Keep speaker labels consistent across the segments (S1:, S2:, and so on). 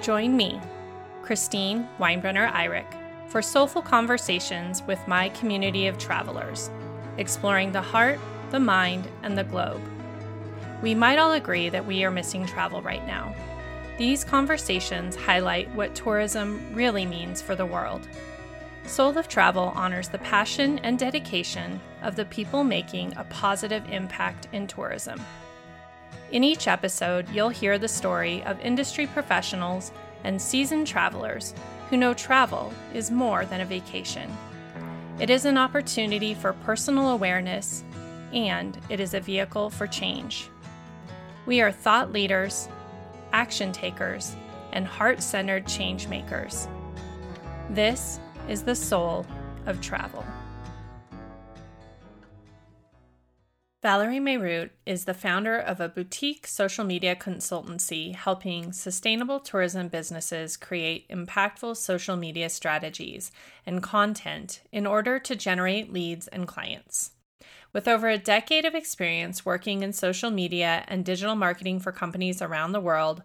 S1: Join me, Christine Weinbrenner Eyrich, for soulful conversations with my community of travelers, exploring the heart, the mind, and the globe. We might all agree that we are missing travel right now. These conversations highlight what tourism really means for the world. Soul of Travel honors the passion and dedication of the people making a positive impact in tourism. In each episode, you'll hear the story of industry professionals and seasoned travelers who know travel is more than a vacation. It is an opportunity for personal awareness, and it is a vehicle for change. We are thought leaders, action takers, and heart centered change makers. This is the soul of travel. Valerie Mayrout is the founder of a boutique social media consultancy helping sustainable tourism businesses create impactful social media strategies and content in order to generate leads and clients. With over a decade of experience working in social media and digital marketing for companies around the world,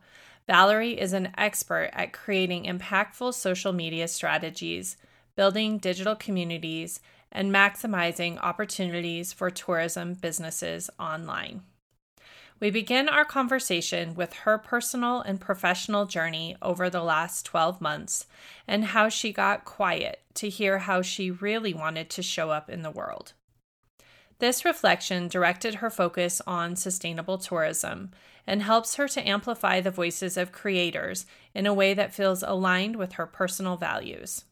S1: Valerie is an expert at creating impactful social media strategies, building digital communities, and maximizing opportunities for tourism businesses online. We begin our conversation with her personal and professional journey over the last 12 months and how she got quiet to hear how she really wanted to show up in the world. This reflection directed her focus on sustainable tourism and helps her to amplify the voices of creators in a way that feels aligned with her personal values.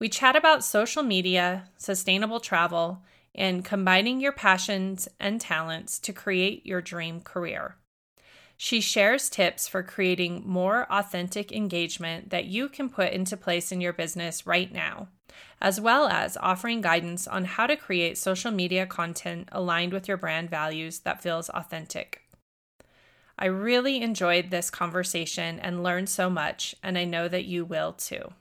S1: We chat about social media, sustainable travel, and combining your passions and talents to create your dream career. She shares tips for creating more authentic engagement that you can put into place in your business right now, as well as offering guidance on how to create social media content aligned with your brand values that feels authentic. I really enjoyed this conversation and learned so much, and I know that you will too.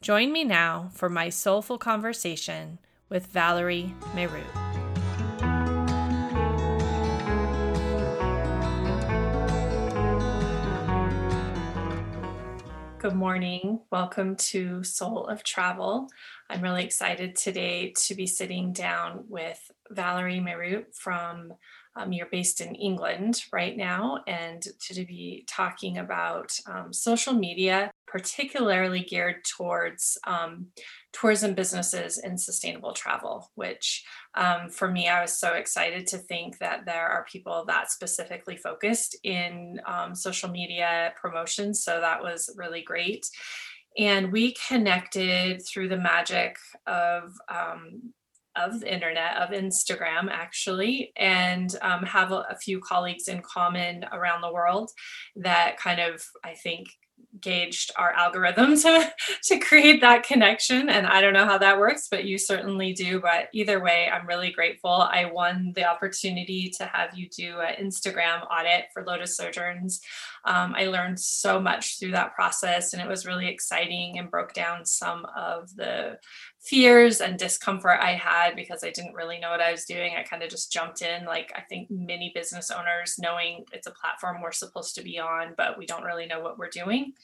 S1: Join me now for my soulful conversation with Valerie Mayrout. Good morning. Welcome to Soul of Travel. I'm really excited today to be sitting down with Valerie Mayrout from um, you're based in England right now, and to be talking about um, social media, particularly geared towards um, tourism businesses and sustainable travel. Which, um, for me, I was so excited to think that there are people that specifically focused in um, social media promotions. So that was really great and we connected through the magic of um, of the internet, of Instagram, actually, and um, have a, a few colleagues in common around the world that kind of, I think, gauged our algorithm to, to create that connection. And I don't know how that works, but you certainly do. But either way, I'm really grateful. I won the opportunity to have you do an Instagram audit for Lotus Sojourns. Um, I learned so much through that process, and it was really exciting and broke down some of the fears and discomfort I had because I didn't really know what I was doing. I kind of just jumped in, like I think many business owners, knowing it's a platform we're supposed to be on, but we don't really know what we're doing.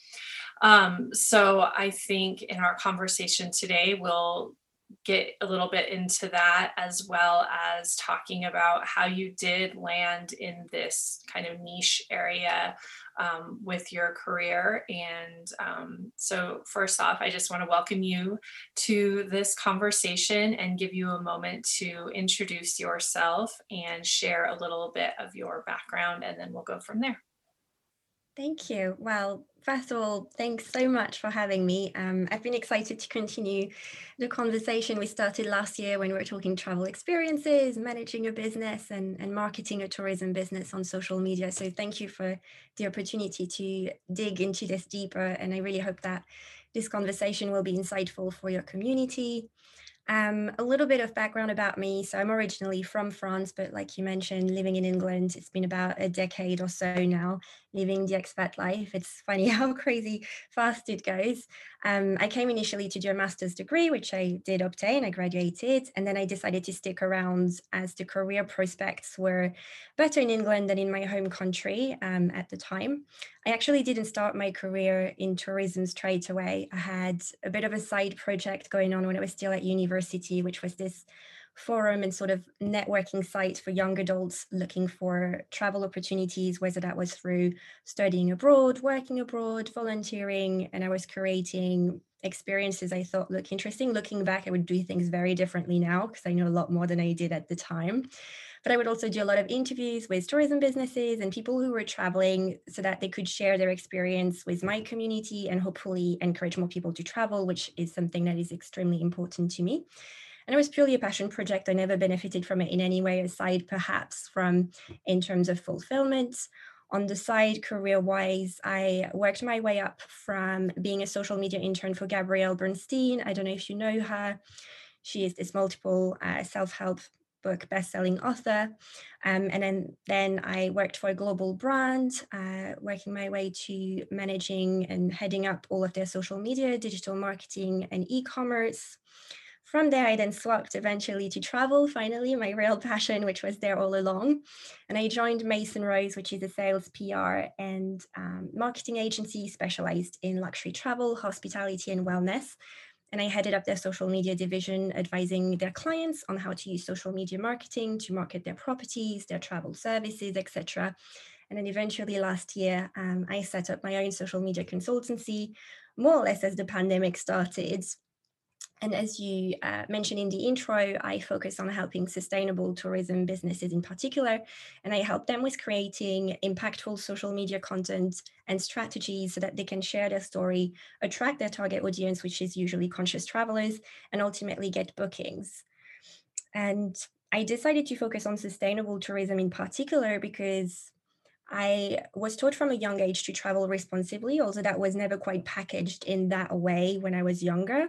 S1: Um, so I think in our conversation today, we'll get a little bit into that as well as talking about how you did land in this kind of niche area um, with your career. And um, so, first off, I just want to welcome you to this conversation and give you a moment to introduce yourself and share a little bit of your background, and then we'll go from there.
S2: Thank you. Well, first of all, thanks so much for having me. Um, I've been excited to continue the conversation we started last year when we were talking travel experiences, managing a business, and, and marketing a tourism business on social media. So, thank you for the opportunity to dig into this deeper. And I really hope that this conversation will be insightful for your community um, a little bit of background about me. So I'm originally from France, but like you mentioned, living in England, it's been about a decade or so now, living the expat life. It's funny how crazy fast it goes. Um, I came initially to do a master's degree, which I did obtain. I graduated, and then I decided to stick around as the career prospects were better in England than in my home country um, at the time. I actually didn't start my career in tourism straight away. I had a bit of a side project going on when I was still at university, which was this forum and sort of networking site for young adults looking for travel opportunities, whether that was through studying abroad, working abroad, volunteering, and I was creating experiences I thought look interesting. Looking back, I would do things very differently now because I know a lot more than I did at the time. But I would also do a lot of interviews with tourism businesses and people who were traveling so that they could share their experience with my community and hopefully encourage more people to travel, which is something that is extremely important to me. And it was purely a passion project. I never benefited from it in any way aside, perhaps from in terms of fulfillment. On the side, career wise, I worked my way up from being a social media intern for Gabrielle Bernstein. I don't know if you know her. She is this multiple uh, self help book best-selling author um, and then then i worked for a global brand uh, working my way to managing and heading up all of their social media digital marketing and e-commerce from there, I then swapped eventually to travel, finally, my real passion, which was there all along. And I joined Mason Rose, which is a sales, PR, and um, marketing agency specialized in luxury travel, hospitality, and wellness. And I headed up their social media division, advising their clients on how to use social media marketing to market their properties, their travel services, etc. And then eventually last year, um, I set up my own social media consultancy, more or less as the pandemic started, and as you uh, mentioned in the intro, I focus on helping sustainable tourism businesses in particular, and I help them with creating impactful social media content and strategies so that they can share their story, attract their target audience, which is usually conscious travelers, and ultimately get bookings. And I decided to focus on sustainable tourism in particular because I was taught from a young age to travel responsibly, although that was never quite packaged in that way when I was younger.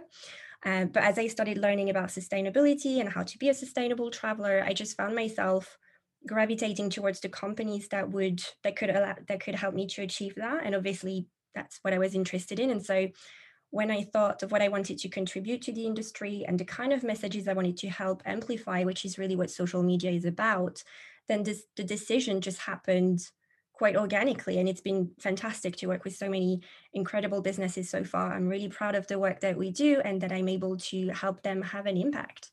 S2: Uh, but as I started learning about sustainability and how to be a sustainable traveler, I just found myself gravitating towards the companies that would that could allow that could help me to achieve that. And obviously, that's what I was interested in. And so, when I thought of what I wanted to contribute to the industry and the kind of messages I wanted to help amplify, which is really what social media is about, then this, the decision just happened quite organically and it's been fantastic to work with so many incredible businesses so far. I'm really proud of the work that we do and that i'm able to help them have an impact.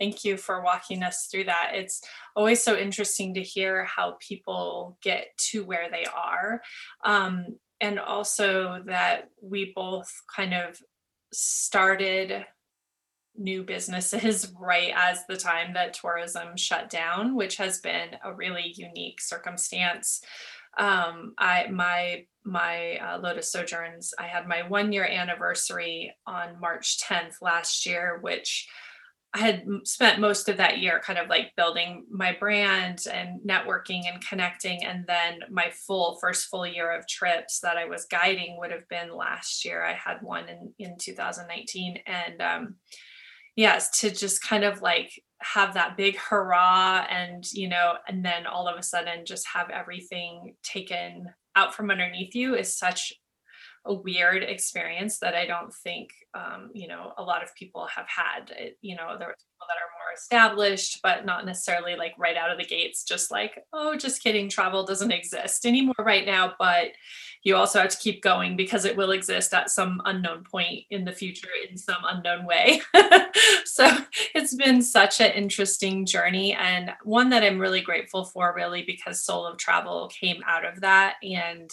S1: Thank you for walking us through that. It's always so interesting to hear how people get to where they are um, and also that we both kind of started new businesses right as the time that tourism shut down, which has been a really unique circumstance. Um, I my my uh, Lotus Sojourns, I had my one year anniversary on March 10th last year, which I had spent most of that year kind of like building my brand and networking and connecting. And then my full first full year of trips that I was guiding would have been last year. I had one in, in 2019. And um, yes to just kind of like have that big hurrah and you know and then all of a sudden just have everything taken out from underneath you is such a weird experience that I don't think um, you know a lot of people have had. It, you know, there are people that are more established, but not necessarily like right out of the gates, just like oh, just kidding, travel doesn't exist anymore right now. But you also have to keep going because it will exist at some unknown point in the future in some unknown way. so it's been such an interesting journey and one that I'm really grateful for, really, because Soul of Travel came out of that and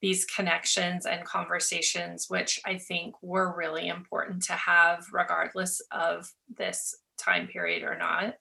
S1: these connections and conversations, which I think were really important to have, regardless of this time period or not.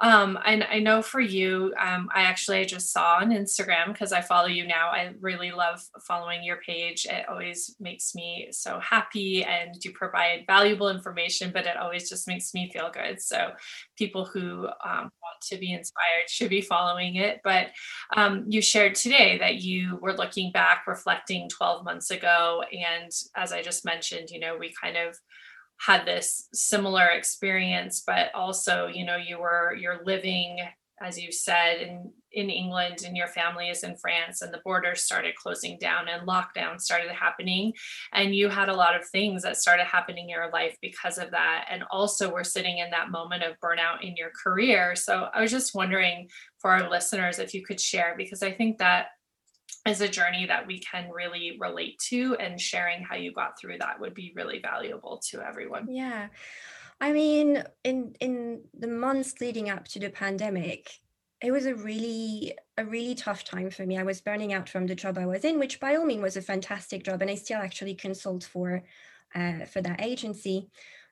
S1: Um, and I know for you, um, I actually just saw on Instagram because I follow you now. I really love following your page. It always makes me so happy, and you provide valuable information, but it always just makes me feel good. So people who um, want to be inspired should be following it. But um, you shared today that you were looking back, reflecting 12 months ago, and as I just mentioned, you know, we kind of had this similar experience but also you know you were you're living as you said, in in England and your family is in France and the borders started closing down and lockdown started happening and you had a lot of things that started happening in your life because of that and also we're sitting in that moment of burnout in your career. So I was just wondering for our listeners if you could share because I think that is a journey that we can really relate to and sharing how you got through that would be really valuable to everyone.
S2: Yeah. I mean, in in the months leading up to the pandemic, it was a really a really tough time for me. I was burning out from the job I was in, which by all means was a fantastic job, and I still actually consult for uh, for that agency.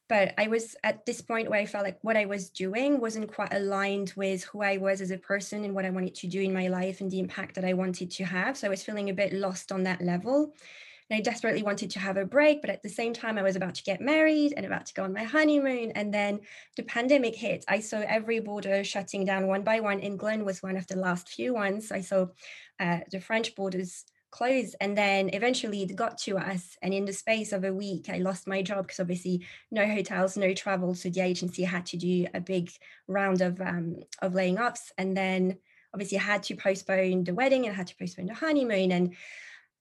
S2: But I was at this point where I felt like what I was doing wasn't quite aligned with who I was as a person and what I wanted to do in my life and the impact that I wanted to have. So I was feeling a bit lost on that level. And I desperately wanted to have a break, but at the same time, I was about to get married and about to go on my honeymoon. And then the pandemic hit. I saw every border shutting down one by one. England was one of the last few ones. I saw uh, the French borders close. And then eventually it got to us. And in the space of a week, I lost my job because obviously no hotels, no travel. So the agency had to do a big round of um, of laying offs. And then obviously I had to postpone the wedding and I had to postpone the honeymoon. And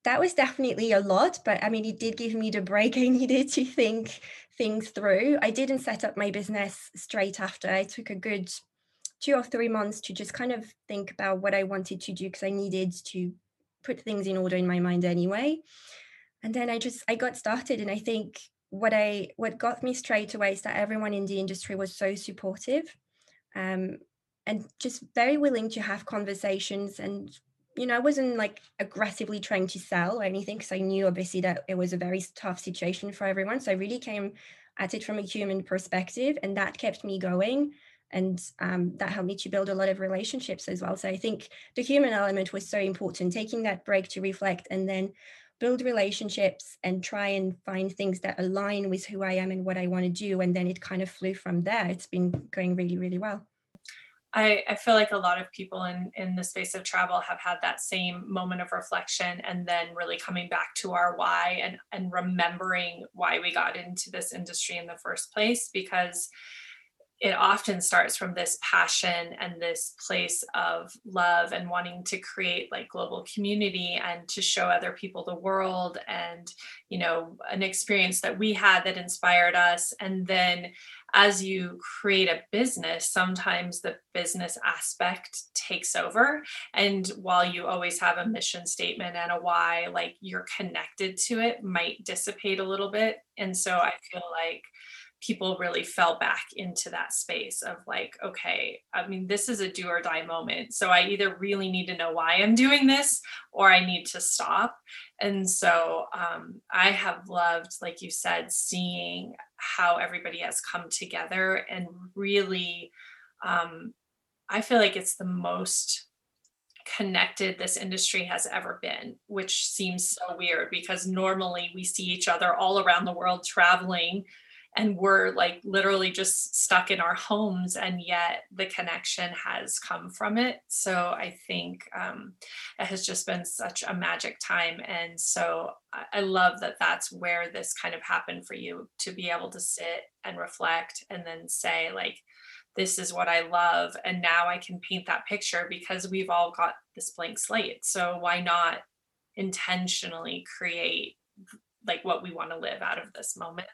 S2: that was definitely a lot, but I mean, it did give me the break I needed to think things through. I didn't set up my business straight after. I took a good two or three months to just kind of think about what I wanted to do because I needed to put things in order in my mind anyway. And then I just I got started, and I think what I what got me straight away is that everyone in the industry was so supportive, um, and just very willing to have conversations and you know, I wasn't like aggressively trying to sell or anything because I knew obviously that it was a very tough situation for everyone. So I really came at it from a human perspective, and that kept me going. And um, that helped me to build a lot of relationships as well. So I think the human element was so important, taking that break to reflect and then build relationships and try and find things that align with who I am and what I want to do. And then it kind of flew from there. It's been going really, really well.
S1: I, I feel like a lot of people in, in the space of travel have had that same moment of reflection and then really coming back to our why and, and remembering why we got into this industry in the first place because it often starts from this passion and this place of love and wanting to create like global community and to show other people the world and you know an experience that we had that inspired us. And then as you create a business sometimes the business aspect takes over. And while you always have a mission statement and a why like you're connected to it might dissipate a little bit. And so i feel like people really fell back into that space of like, okay, I mean, this is a do or die moment. So I either really need to know why I'm doing this or I need to stop. And so um, I have loved, like you said, seeing how everybody has come together and really, um, I feel like it's the most connected this industry has ever been, which seems so weird because normally we see each other all around the world traveling and we're like literally just stuck in our homes and yet the connection has come from it. So i think um, it has just been such a magic time and so I, love that that's where this kind of happened for you to be able to sit and reflect and then say like this is what i love and now i can paint that picture because we've all got this blank slate. So why not intentionally create like what we want to live out of this moment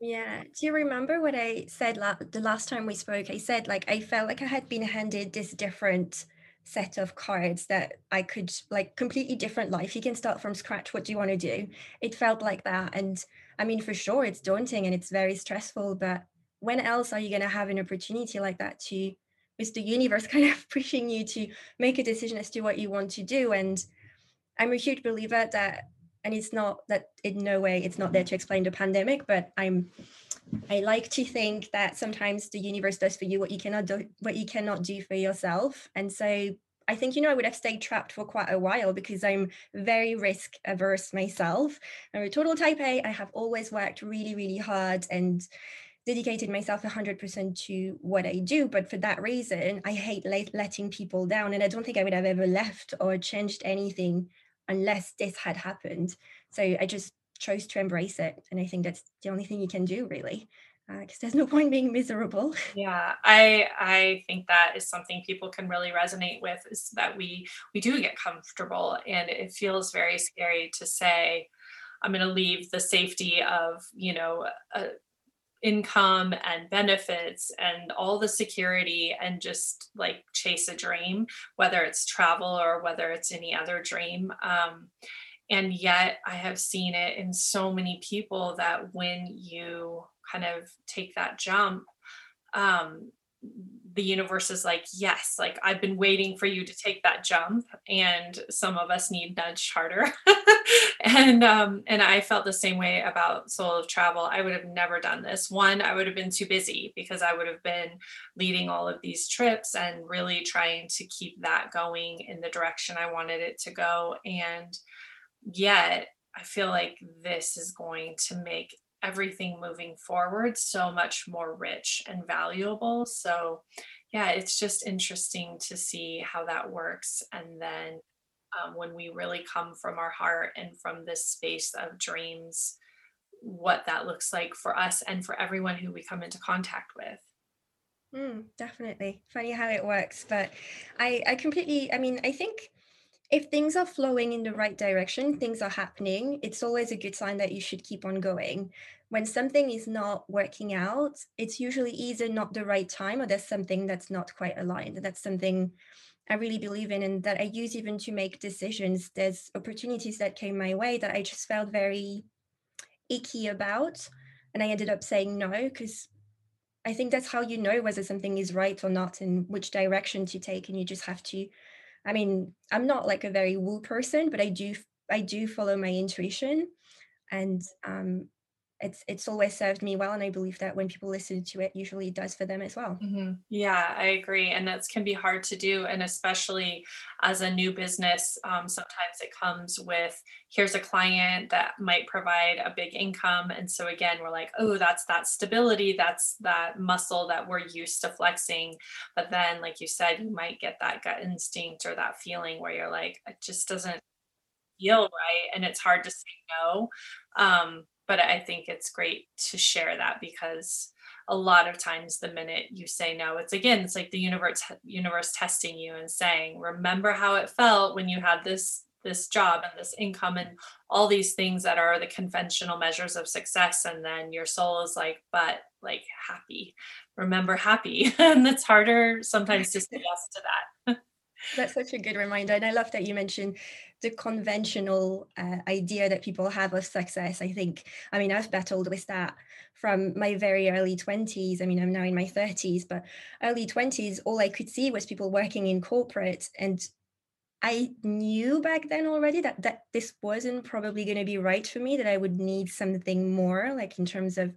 S2: yeah. Do you remember what I said la- the last time we spoke? I said, like, I felt like I had been handed this different set of cards that I could, like, completely different life. You can start from scratch. What do you want to do? It felt like that. And I mean, for sure, it's daunting and it's very stressful. But when else are you going to have an opportunity like that to, with the universe kind of pushing you to make a decision as to what you want to do? And I'm a huge believer that and it's not that in no way it's not there to explain the pandemic but i'm i like to think that sometimes the universe does for you what you cannot do what you cannot do for yourself and so I think, you know, I would have stayed trapped for quite a while because I'm very risk averse myself. I'm a total type A. I have always worked really, really hard and dedicated myself 100% to what I do. But for that reason, I hate letting people down. And I don't think I would have ever left or changed anything unless this had happened. So I just chose to embrace it. And I think that's the only thing you can do, really. because uh, there's no point being miserable.
S1: Yeah, I I think that is something people can really resonate with is that we we do get comfortable and it feels very scary to say I'm going to leave the safety of, you know, a, income and benefits and all the security and just like chase a dream, whether it's travel or whether it's any other dream. Um, and yet, I have seen it in so many people that when you kind of take that jump, um, the universe is like, yes, like I've been waiting for you to take that jump. And some of us need nudged harder. and um, and I felt the same way about Soul of Travel. I would have never done this. One, I would have been too busy because I would have been leading all of these trips and really trying to keep that going in the direction I wanted it to go. And yet I feel like this is going to make everything moving forward so much more rich and valuable. So, yeah, it's just interesting to see how that works. And then um, when we really come from our heart and from this space of dreams, what that looks like for us and for everyone who we come into contact with.
S2: Mm, definitely. Funny how it works. But I, I completely, I mean, I think if things are flowing in the right direction, things are happening, it's always a good sign that you should keep on going. When something is not working out, it's usually either not the right time or there's something that's not quite aligned. That's something I really believe in and that I use even to make decisions. There's opportunities that came my way that I just felt very icky about. And I ended up saying no because I think that's how you know whether something is right or not and which direction to take. And you just have to I mean, I'm not like a very woo person, but I do I do follow my intuition, and um, it's it's always served me well, and I believe that when people listen to it, usually it does for them as well.
S1: Mm-hmm. Yeah, I agree, and that can be hard to do, and especially as a new business, um, sometimes it comes with here's a client that might provide a big income, and so again, we're like, oh, that's that stability, that's that muscle that we're used to flexing, but then, like you said, you might get that gut instinct or that feeling where you're like, it just doesn't feel right, and it's hard to say no. Um, but I think it's great to share that because a lot of times the minute you say no it's again it's like the universe universe testing you and saying remember how it felt when you had this this job and this income and all these things that are the conventional measures of success and then your soul is like but like happy. Remember happy. And it's harder sometimes to say yes to that.
S2: That's such a good reminder and i love that you mentioned the conventional uh, idea that people have of success. I think, I mean, I've battled with that from my very early 20s. I mean, I'm now in my 30s, but early 20s, all I could see was people working in corporate. And I knew back then already that, that this wasn't probably going to be right for me, that I would need something more, like in terms of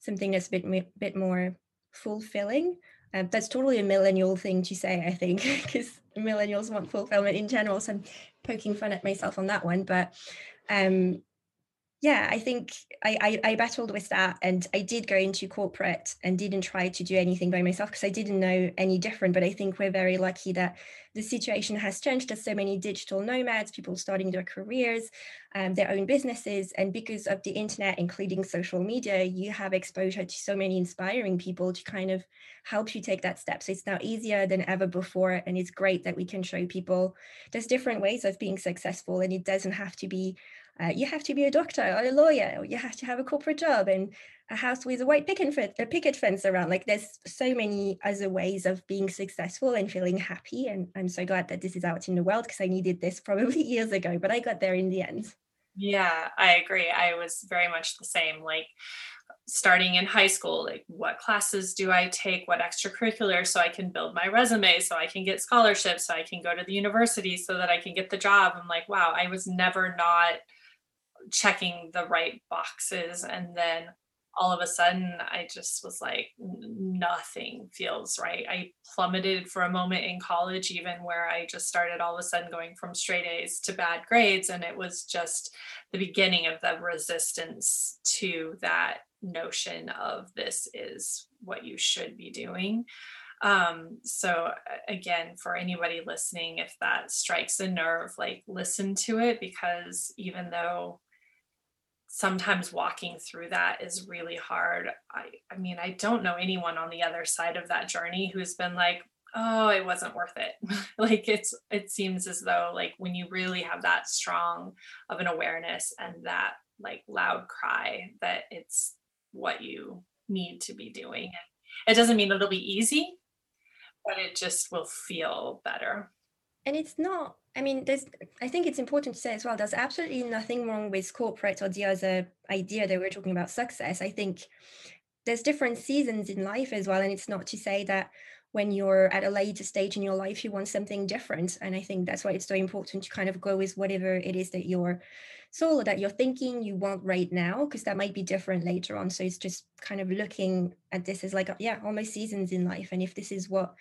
S2: something that's a bit, bit more fulfilling. Um, that's totally a millennial thing to say, I think, because millennials want fulfillment in general. So I'm poking fun at myself on that one. But um, yeah, I think I, I, I battled with that, and I did go into corporate and didn't try to do anything by myself because I didn't know any different. But I think we're very lucky that the situation has changed. There's so many digital nomads, people starting their careers, um, their own businesses, and because of the internet, including social media, you have exposure to so many inspiring people to kind of help you take that step. So it's now easier than ever before, and it's great that we can show people there's different ways of being successful, and it doesn't have to be uh, you have to be a doctor or a lawyer, or you have to have a corporate job and a house with a white picket fence, picket fence around. Like there's so many other ways of being successful and feeling happy. And I'm so glad that this is out in the world because I needed this probably years ago, but I got there in the end.
S1: Yeah, I agree. I was very much the same. Like starting in high school, like what classes do I take, what extracurricular, so I can build my resume, so I can get scholarships, so I can go to the university, so that I can get the job. I'm like, wow, I was never not checking the right boxes and then all of a sudden i just was like nothing feels right. I plummeted for a moment in college even where i just started all of a sudden going from straight a's to bad grades and it was just the beginning of the resistance to that notion of this is what you should be doing. Um so again for anybody listening if that strikes a nerve like listen to it because even though sometimes walking through that is really hard. I, I mean, I don't know anyone on the other side of that journey who's been like, oh, it wasn't worth it. like it's, it seems as though like when you really have that strong of an awareness and that like loud cry that it's what you need to be doing. It doesn't mean it'll be easy, but it just will feel better.
S2: And it's not I mean, there's. I think it's important to say as well. There's absolutely nothing wrong with corporate or the other idea that we're talking about success. I think there's different seasons in life as well, and it's not to say that when you're at a later stage in your life you want something different. And I think that's why it's so important to kind of go with whatever it is that your soul or that you're thinking you want right now, because that might be different later on. So it's just kind of looking at this as like, yeah, almost seasons in life, and if this is what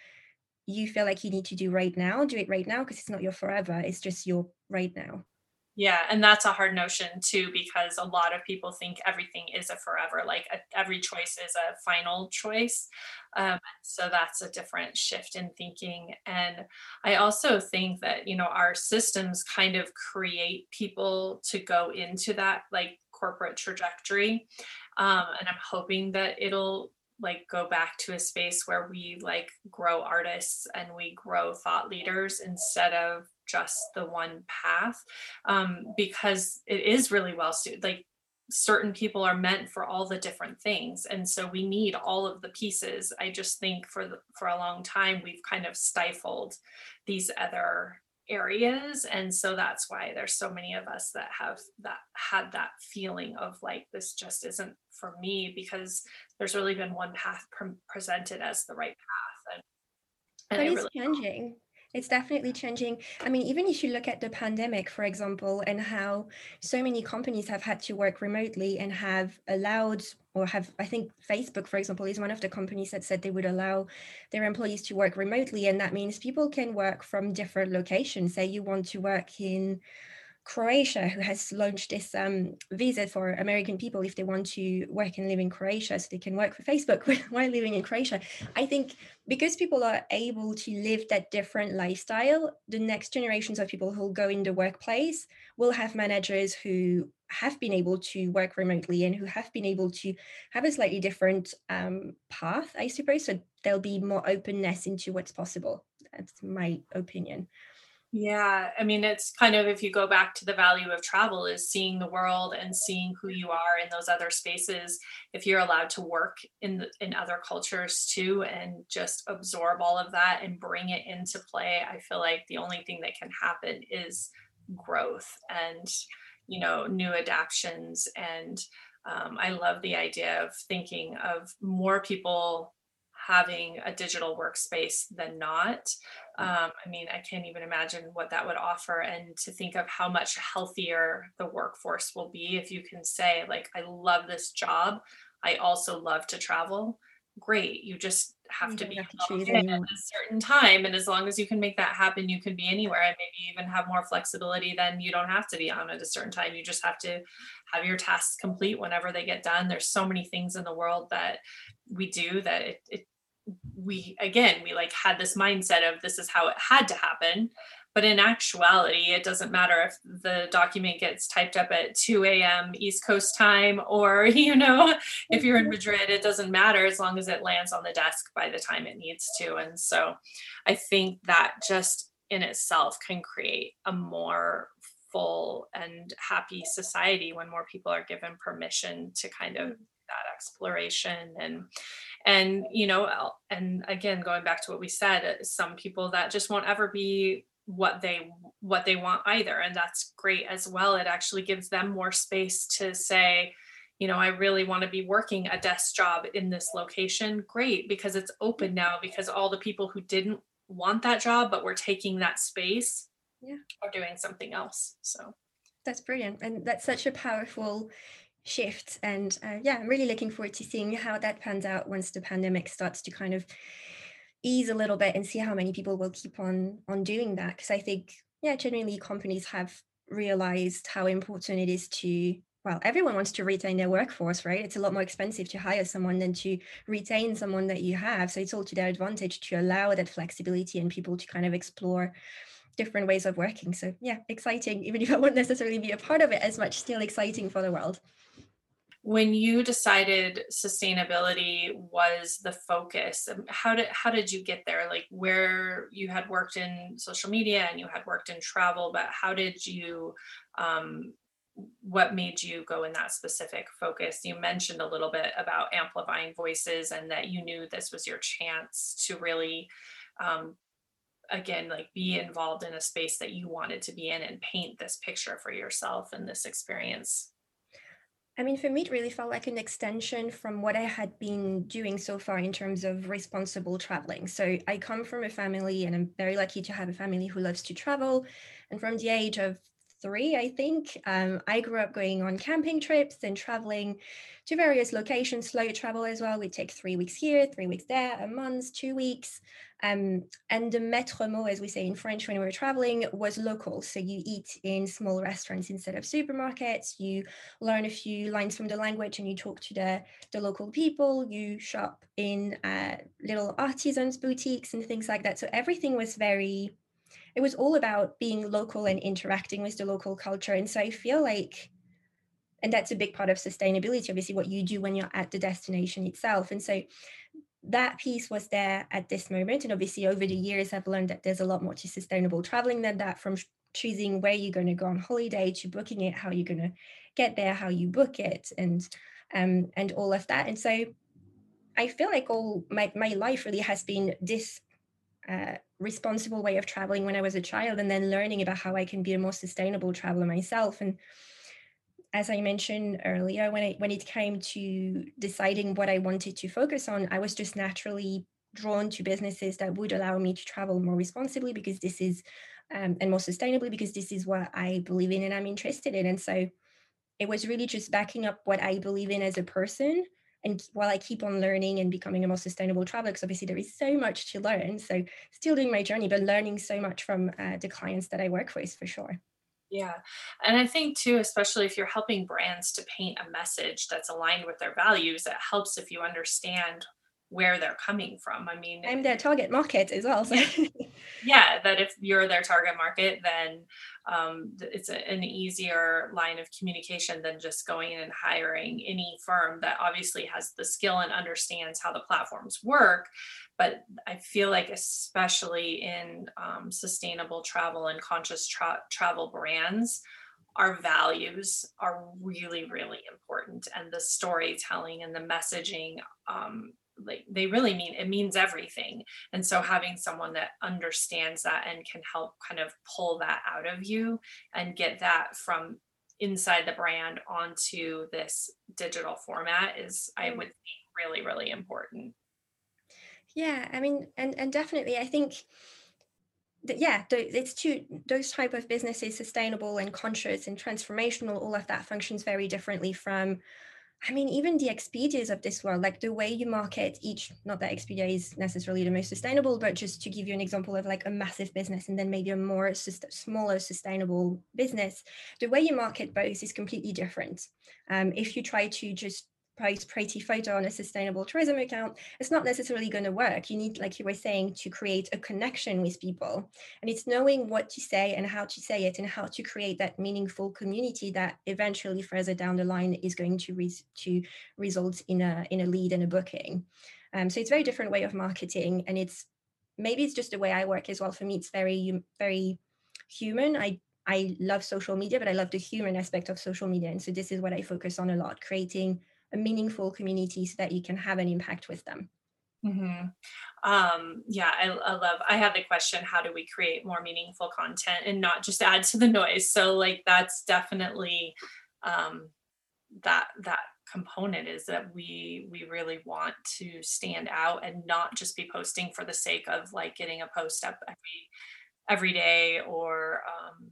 S2: you feel like you need to do right now, do it right now because it's not your forever, it's just your right now.
S1: Yeah, and that's a hard notion too because a lot of people think everything is a forever, like a, every choice is a final choice. Um, so that's a different shift in thinking. And I also think that, you know, our systems kind of create people to go into that like corporate trajectory. Um, and I'm hoping that it'll like go back to a space where we like grow artists and we grow thought leaders instead of just the one path um, because it is really well suited like certain people are meant for all the different things and so we need all of the pieces. I just think for the, for a long time we've kind of stifled these other areas and so that's why there's so many of us that have that had that feeling of like this just isn't for me because there's really been one path pre- presented as the right path
S2: and, and it's really changing it's definitely changing. I mean, even if you look at the pandemic, for example, and how so many companies have had to work remotely and have allowed, or have, I think Facebook, for example, is one of the companies that said they would allow their employees to work remotely. And that means people can work from different locations. Say you want to work in, Croatia, who has launched this um, visa for American people if they want to work and live in Croatia, so they can work for Facebook while living in Croatia. I think because people are able to live that different lifestyle, the next generations of people who go in the workplace will have managers who have been able to work remotely and who have been able to have a slightly different um, path, I suppose. So there'll be more openness into what's possible. That's my opinion.
S1: Yeah, I mean, it's kind of if you go back to the value of travel is seeing the world and seeing who you are in those other spaces. If you're allowed to work in in other cultures too, and just absorb all of that and bring it into play, I feel like the only thing that can happen is growth and you know new adaptations. And um, I love the idea of thinking of more people having a digital workspace than not. Um, I mean, I can't even imagine what that would offer. And to think of how much healthier the workforce will be if you can say, like, I love this job. I also love to travel. Great. You just have you to be have to at a certain time. And as long as you can make that happen, you can be anywhere and maybe even have more flexibility Then you don't have to be on at a certain time. You just have to have your tasks complete whenever they get done. There's so many things in the world that we do that it, it we again we like had this mindset of this is how it had to happen but in actuality it doesn't matter if the document gets typed up at 2 a.m east coast time or you know if you're in mm-hmm. madrid it doesn't matter as long as it lands on the desk by the time it needs to and so i think that just in itself can create a more full and happy society when more people are given permission to kind of mm. that exploration and and you know and again going back to what we said uh, some people that just won't ever be what they what they want either and that's great as well. It actually gives them more space to say you know i really want to be working a desk job in this location. Great because it's open now because all the people who didn't want that job but were taking that space
S2: yeah.
S1: are doing something else so.
S2: That's brilliant and that's such a powerful shift. And uh, yeah, I'm really looking forward to seeing how that pans out once the pandemic starts to kind of ease a little bit and see how many people will keep on on doing that. Because I think, yeah, generally companies have realized how important it is to well, everyone wants to retain their workforce, right? It's a lot more expensive to hire someone than to retain someone that you have. So it's all to their advantage to allow that flexibility and people to kind of explore different ways of working. So yeah, exciting. Even if I won't necessarily be a part of it as much, still exciting for the world.
S1: When you decided sustainability was the focus um, how did how did you get there? Like where you had worked in social media and you had worked in travel but how did you um, what made you go in that specific focus? You mentioned a little bit about amplifying voices and that you knew this was your chance to really um, again like be involved in a space that you wanted to be in and paint this picture for yourself and this experience
S2: I mean, for me, it really felt like an extension from what I had been doing so far in terms of responsible traveling. So I come from a family, and I'm very lucky to have a family who loves to travel. And from the age of three, I think. Um, I grew up going on camping trips and traveling to various locations, slow travel as well. We take three weeks here, three weeks there, a month, two weeks. Um, and the maître mot, as we say in French when we were traveling, was local. So you eat in small restaurants instead of supermarkets. You learn a few lines from the language and you talk to the, the local people. You shop in uh, little artisans boutiques and things like that. So everything was very it was all about being local and interacting with the local culture. And so I feel like, and that's a big part of sustainability, obviously, what you do when you're at the destination itself. And so that piece was there at this moment. And obviously, over the years, I've learned that there's a lot more to sustainable traveling than that, from choosing where you're going to go on holiday to booking it, how you're going to get there, how you book it, and um, and all of that. And so I feel like all my, my life really has been this uh, responsible way of traveling when I was a child, and then learning about how I can be a more sustainable traveler myself. And as I mentioned earlier, when it when it came to deciding what I wanted to focus on, I was just naturally drawn to businesses that would allow me to travel more responsibly because this is um, and more sustainably because this is what I believe in and I'm interested in. And so it was really just backing up what I believe in as a person and while I keep on learning and becoming a more sustainable traveler, because obviously there is so much to learn. So still doing my journey, but learning so much from uh, the clients that I work with for sure.
S1: Yeah. And I think too, especially if you're helping brands to paint a message that's aligned with their values, it helps if you understand where they're coming from. I mean,
S2: I'm their target market as well. So.
S1: yeah, that if you're their target market, then um, it's a, an easier line of communication than just going in and hiring any firm that obviously has the skill and understands how the platforms work. But I feel like, especially in um, sustainable travel and conscious tra- travel brands, our values are really, really important, and the storytelling and the messaging um, like they really mean it means everything. And so having someone that understands that and can help kind of pull that out of you and get that from inside the brand onto this digital format is i mm. would think really really important.
S2: Yeah i mean and and definitely i think that yeah it's two those type of businesses sustainable and conscious and transformational all of that functions very differently from I mean, even the Expedias of this world, like the way you market each, not that Expedia is necessarily the most sustainable, but just to give you an example of like a massive business and then maybe a more smaller sustainable business, the way you market both is completely different. Um, if you try to just pretty photo on a sustainable tourism account, it's not necessarily going to work. You need, like you were saying, to create a connection with people. And it's knowing what to say and how to say it and how to create that meaningful community that eventually further down the line is going to, to result in a, in a lead and a booking. Um, so it's a very different way of marketing. And it's maybe it's just the way I work as well. For me, it's very, very human. I I love social media, but I love the human aspect of social media. And so this is what I focus on a lot, creating a meaningful community so that you can have an impact with them.
S1: Mm-hmm. Um, yeah, I, I, love. I have the question: How do we create more meaningful content and not just add to the noise? So, like, that's definitely um, that that component is that we we really want to stand out and not just be posting for the sake of like getting a post up every every day or um,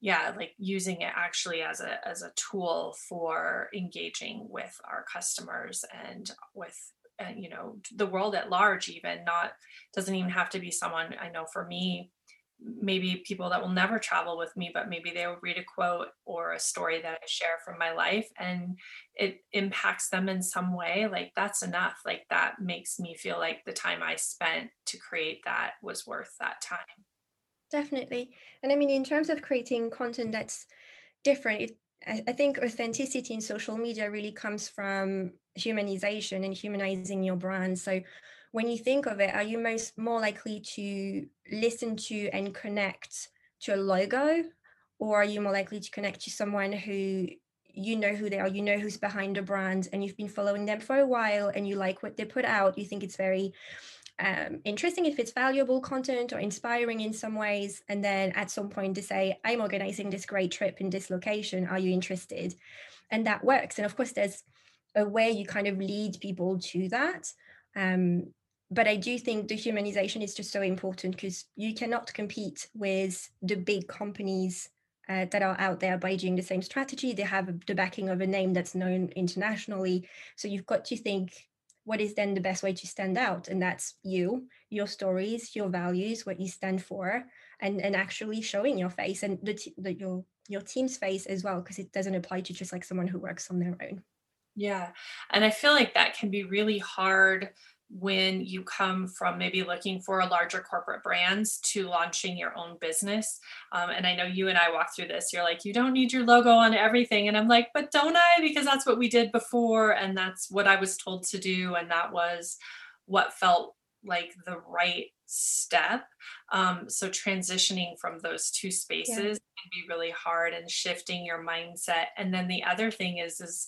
S1: yeah like using it actually as a as a tool for engaging with our customers and with uh, you know the world at large even not doesn't even have to be someone i know for me maybe people that will never travel with me but maybe they'll read a quote or a story that i share from my life and it impacts them in some way like that's enough. Like that makes me feel like the time i spent to create that was worth that time
S2: definitely and i mean in terms of creating content that's different it, I think authenticity in social media really comes from humanization and humanizing your brand. So when you think of it, are you most more likely to listen to and connect to a logo, or are you more likely to connect to someone who you know who they are, you know who's behind a brand, and you've been following them for a while, and you like what they put out, you think it's very um, interesting if it's valuable content or inspiring in some ways. And then at some point to say, I'm organizing this great trip in this location. Are you interested? And that works. And of course, there's a way you kind of lead people to that. Um, but I do think the humanization is just so important because you cannot compete with the big companies uh, that are out there by doing the same strategy. They have the backing of a name that's known internationally. So you've got to think what is then the best way to stand out? And that's you your stories your values what you stand for and and actually showing your face and the, the your your team's face as well because it doesn't apply to just like someone who works on their own.
S1: Yeah and i feel like that can be really hard when you come from maybe looking for a larger corporate brands to launching your own business. Um, and I know you and I walked through this. You're like, you don't need your logo on everything. And I'm like, but don't I? Because that's what we did before. And that's what I was told to do. And that was what felt like the right step. Um, so transitioning from those two spaces yeah. can be really hard and shifting your mindset. And then the other thing is, is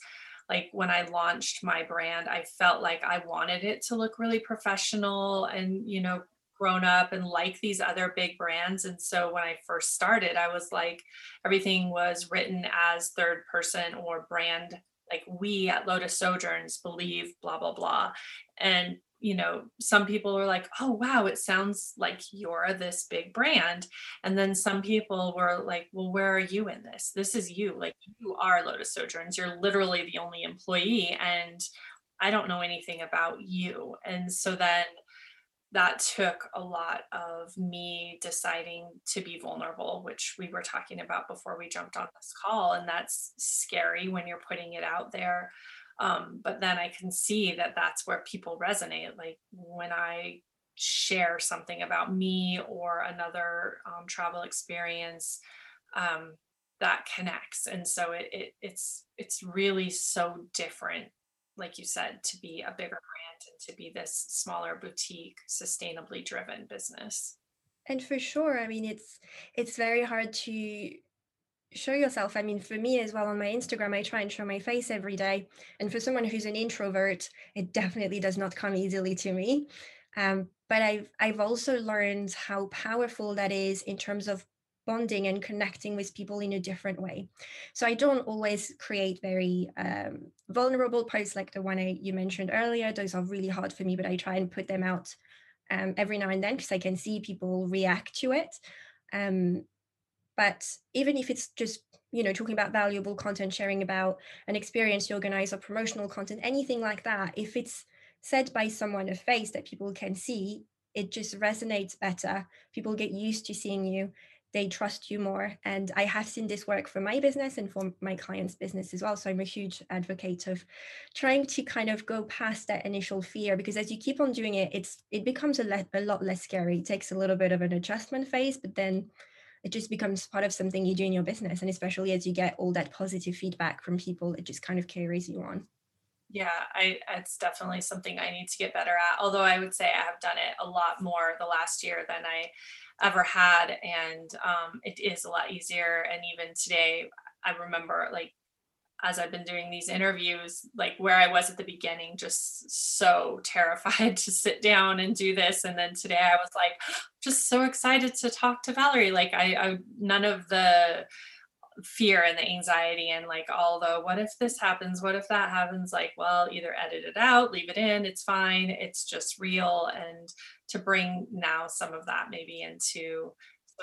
S1: like when I launched my brand, I felt like I wanted it to look really professional and, you know, grown up and like these other big brands. And so when I first started, I was like, everything was written as third person or brand like we at Lotus Sojourns believe blah blah blah. And you know, some people were like, oh, wow, it sounds like you're this big brand. And then some people were like, well, where are you in this? This is you. Like, you are Lotus Sojourns. You're literally the only employee. And I don't know anything about you. And so then that took a lot of me deciding to be vulnerable, which we were talking about before we jumped on this call. And that's scary when you're putting it out there um, but then i can see that that's where people resonate like when i share something about me or another um, travel experience um, that connects. And so it, it it's it's really so different like you said to be a bigger brand and to be this smaller boutique sustainably driven business.
S2: And for sure i mean it's it's very hard to show yourself. I mean, for me as well on my Instagram, I try and show my face every day. And for someone who's an introvert, it definitely does not come easily to me. Um, but I've I've also learned how powerful that is in terms of bonding and connecting with people in a different way. So I don't always create very um, vulnerable posts like the one I, you mentioned earlier. Those are really hard for me, but I try and put them out um, every now and then because I can see people react to it. Um, but even if it's just you know talking about valuable content sharing about an experience you organize or promotional content anything like that if it's said by someone a face that people can see it just resonates better. People get used to seeing you. They trust you more. And i have seen this work for my business and for my clients business as well. So i'm a huge advocate of trying to kind of go past that initial fear because as you keep on doing it it's it becomes a, le- a lot less scary. It takes a little bit of an adjustment phase but then it just becomes part of something you do in your business. And especially as you get all that positive feedback from people it just kind of carries you on.
S1: Yeah i it's definitely something i need to get better at. Although i would say i have done it a lot more the last year than i ever had. And um, it is a lot easier. And even today i remember like as I've been doing these interviews, like where I was at the beginning, just so terrified to sit down and do this. And then today I was like, just so excited to talk to Valerie. Like I, I none of the fear and the anxiety and like all the what if this happens what if that happens like well either edit it out leave it in it's fine it's just real and to bring now some of that maybe into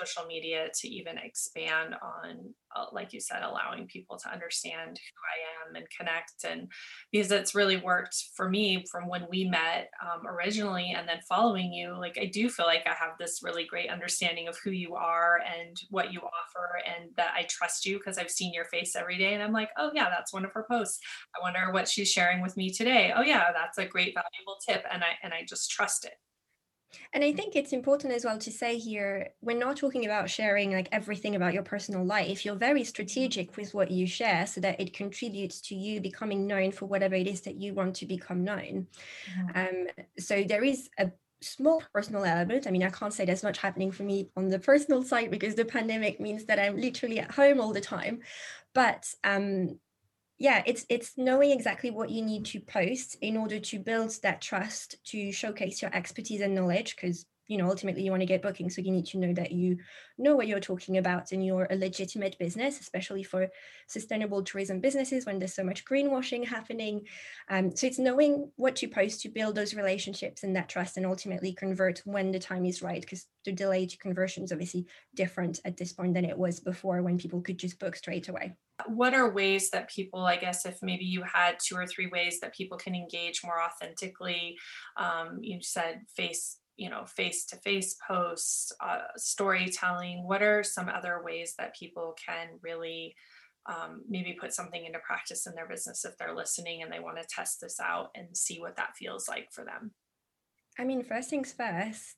S1: social media to even expand on uh, like you said allowing people to understand who i am and connect and because it's really worked for me from when we met um, originally and then following you like i do feel like i have this really great understanding of who you are and what you offer and that i trust you because i've seen your face every day and i'm like oh yeah that's one of her posts. I wonder what she's sharing with me today. Oh yeah that's a great valuable tip and i and i just trust it
S2: And I think it's important as well to say here, we're not talking about sharing like everything about your personal life. You're very strategic with what you share so that it contributes to you becoming known for whatever it is that you want to become known. Mm-hmm. Um, so there is a small personal element. I mean, I can't say there's much happening for me on the personal side because the pandemic means that I'm literally at home all the time. But um, yeah it's it's knowing exactly what you need to post in order to build that trust to showcase your expertise and knowledge because you know ultimately you want to get bookings so you need to know that you know what you're talking about and you're a legitimate business especially for sustainable tourism businesses when there's so much greenwashing happening. Um, so it's knowing what to post to build those relationships and that trust and ultimately convert when the time is right because the delay to conversion is obviously different at this point than it was before when people could just book straight away
S1: what are ways that people i guess if maybe you had two or three ways that people can engage more authentically um, you said face you know face to face posts uh, storytelling what are some other ways that people can really um, maybe put something into practice in their business if they're listening and they want to test this out and see what that feels like for them?
S2: I mean first things first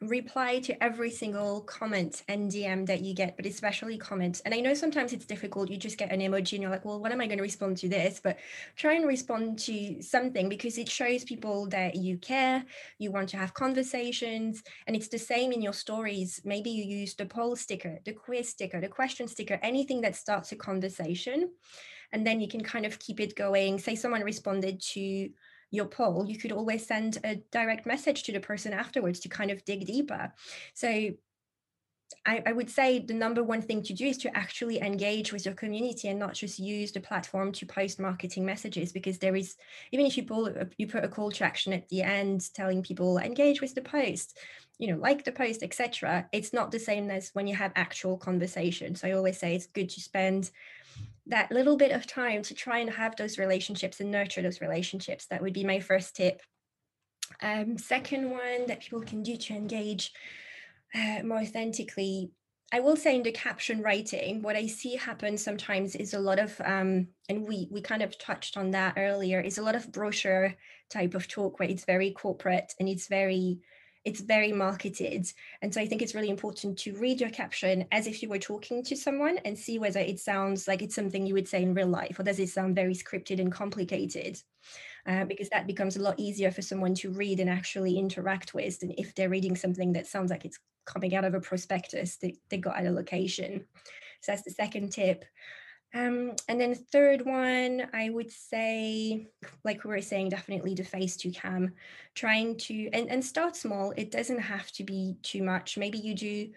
S2: reply to every single comment and DM that you get, but especially comments. And I know sometimes it's difficult. You just get an emoji and you're like, well, what am I going to respond to this? But try and respond to something because it shows people that you care, you want to have conversations. And it's the same in your stories. Maybe you use the poll sticker, the quiz sticker, the question sticker, anything that starts a conversation. And then you can kind of keep it going. Say someone responded to your poll, you could always send a direct message to the person afterwards to kind of dig deeper. So I, I, would say the number one thing to do is to actually engage with your community and not just use the platform to post marketing messages because there is even if you pull you put a call to action at the end telling people engage with the post you know like the post etc it's not the same as when you have actual conversation so i always say it's good to spend that little bit of time to try and have those relationships and nurture those relationships. That would be my first tip. Um, second one that people can do to engage uh, more authentically. I will say in the caption writing, what I see happen sometimes is a lot of, um, and we we kind of touched on that earlier, is a lot of brochure type of talk where it's very corporate and it's very it's very marketed. And so I think it's really important to read your caption as if you were talking to someone and see whether it sounds like it's something you would say in real life or does it sound very scripted and complicated. Uh, because that becomes a lot easier for someone to read and actually interact with than if they're reading something that sounds like it's coming out of a prospectus that they got at a location. So that's the second tip. Um, and then the third one, I would say, like we were saying, definitely the phase two cam, trying to, and, and start small. It doesn't have to be too much. Maybe you do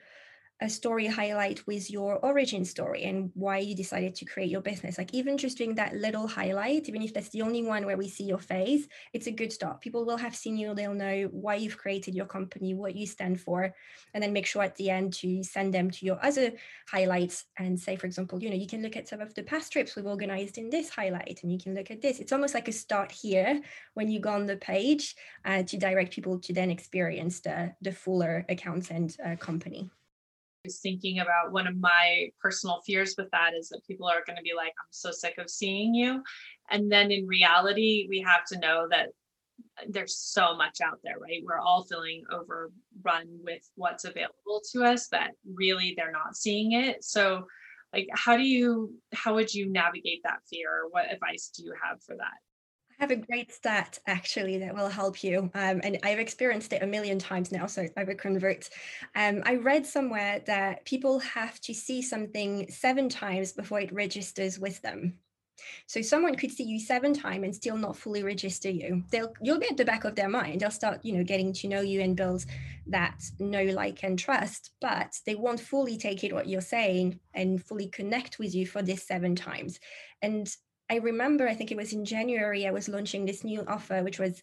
S2: a story highlight with your origin story and why you decided to create your business. Like even just doing that little highlight, even if that's the only one where we see your face, it's a good start. People will have seen you, they'll know why you've created your company, what you stand for, and then make sure at the end to send them to your other highlights and say, for example, you know, you can look at some of the past trips we've organized in this highlight and you can look at this. It's almost like a start here when you go on the page uh, to direct people to then experience the, the fuller account and uh, company
S1: was thinking about one of my personal fears with that is that people are going to be like, I'm so sick of seeing you. And then in reality, we have to know that uh, there's so much out there, right? We're all feeling overrun with what's available to us that really they're not seeing it. So, like, how do you, how would you navigate that fear? What advice do you have for that?
S2: I have a great stat actually that will help you. Um, and I've experienced it a million times now, so I would convert. Um, I read somewhere that people have to see something seven times before it registers with them. So someone could see you seven times and still not fully register you. They'll you'll be at the back of their mind. They'll start, you know, getting to know you and build that know, like, and trust, but they won't fully take it what you're saying and fully connect with you for this seven times. And I remember, I think it was in January, I was launching this new offer, which was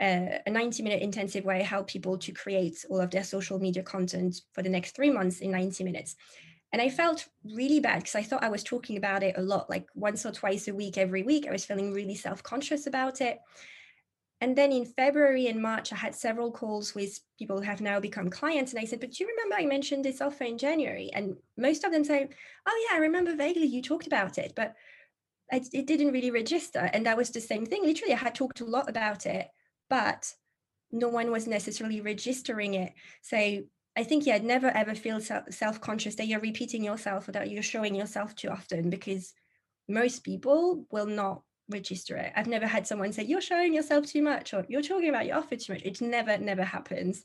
S2: uh, a 90 minute intensive where I help people to create all of their social media content for the next three months in 90 minutes. And I felt really bad because I thought I was talking about it a lot, like once or twice a week, every week. I was feeling really self conscious about it. And then in February and March, I had several calls with people who have now become clients. And I said, But do you remember I mentioned this offer in January? And most of them say, Oh, yeah, I remember vaguely you talked about it. But I, it didn't really register. And that was the same thing. Literally, I had talked a lot about it, but no one was necessarily registering it. So I think yeah, never ever feel self conscious that you're repeating yourself or that you're showing yourself too often because most people will not register it. I've never had someone say you're showing yourself too much or you're talking about your offer too much. It never never happens.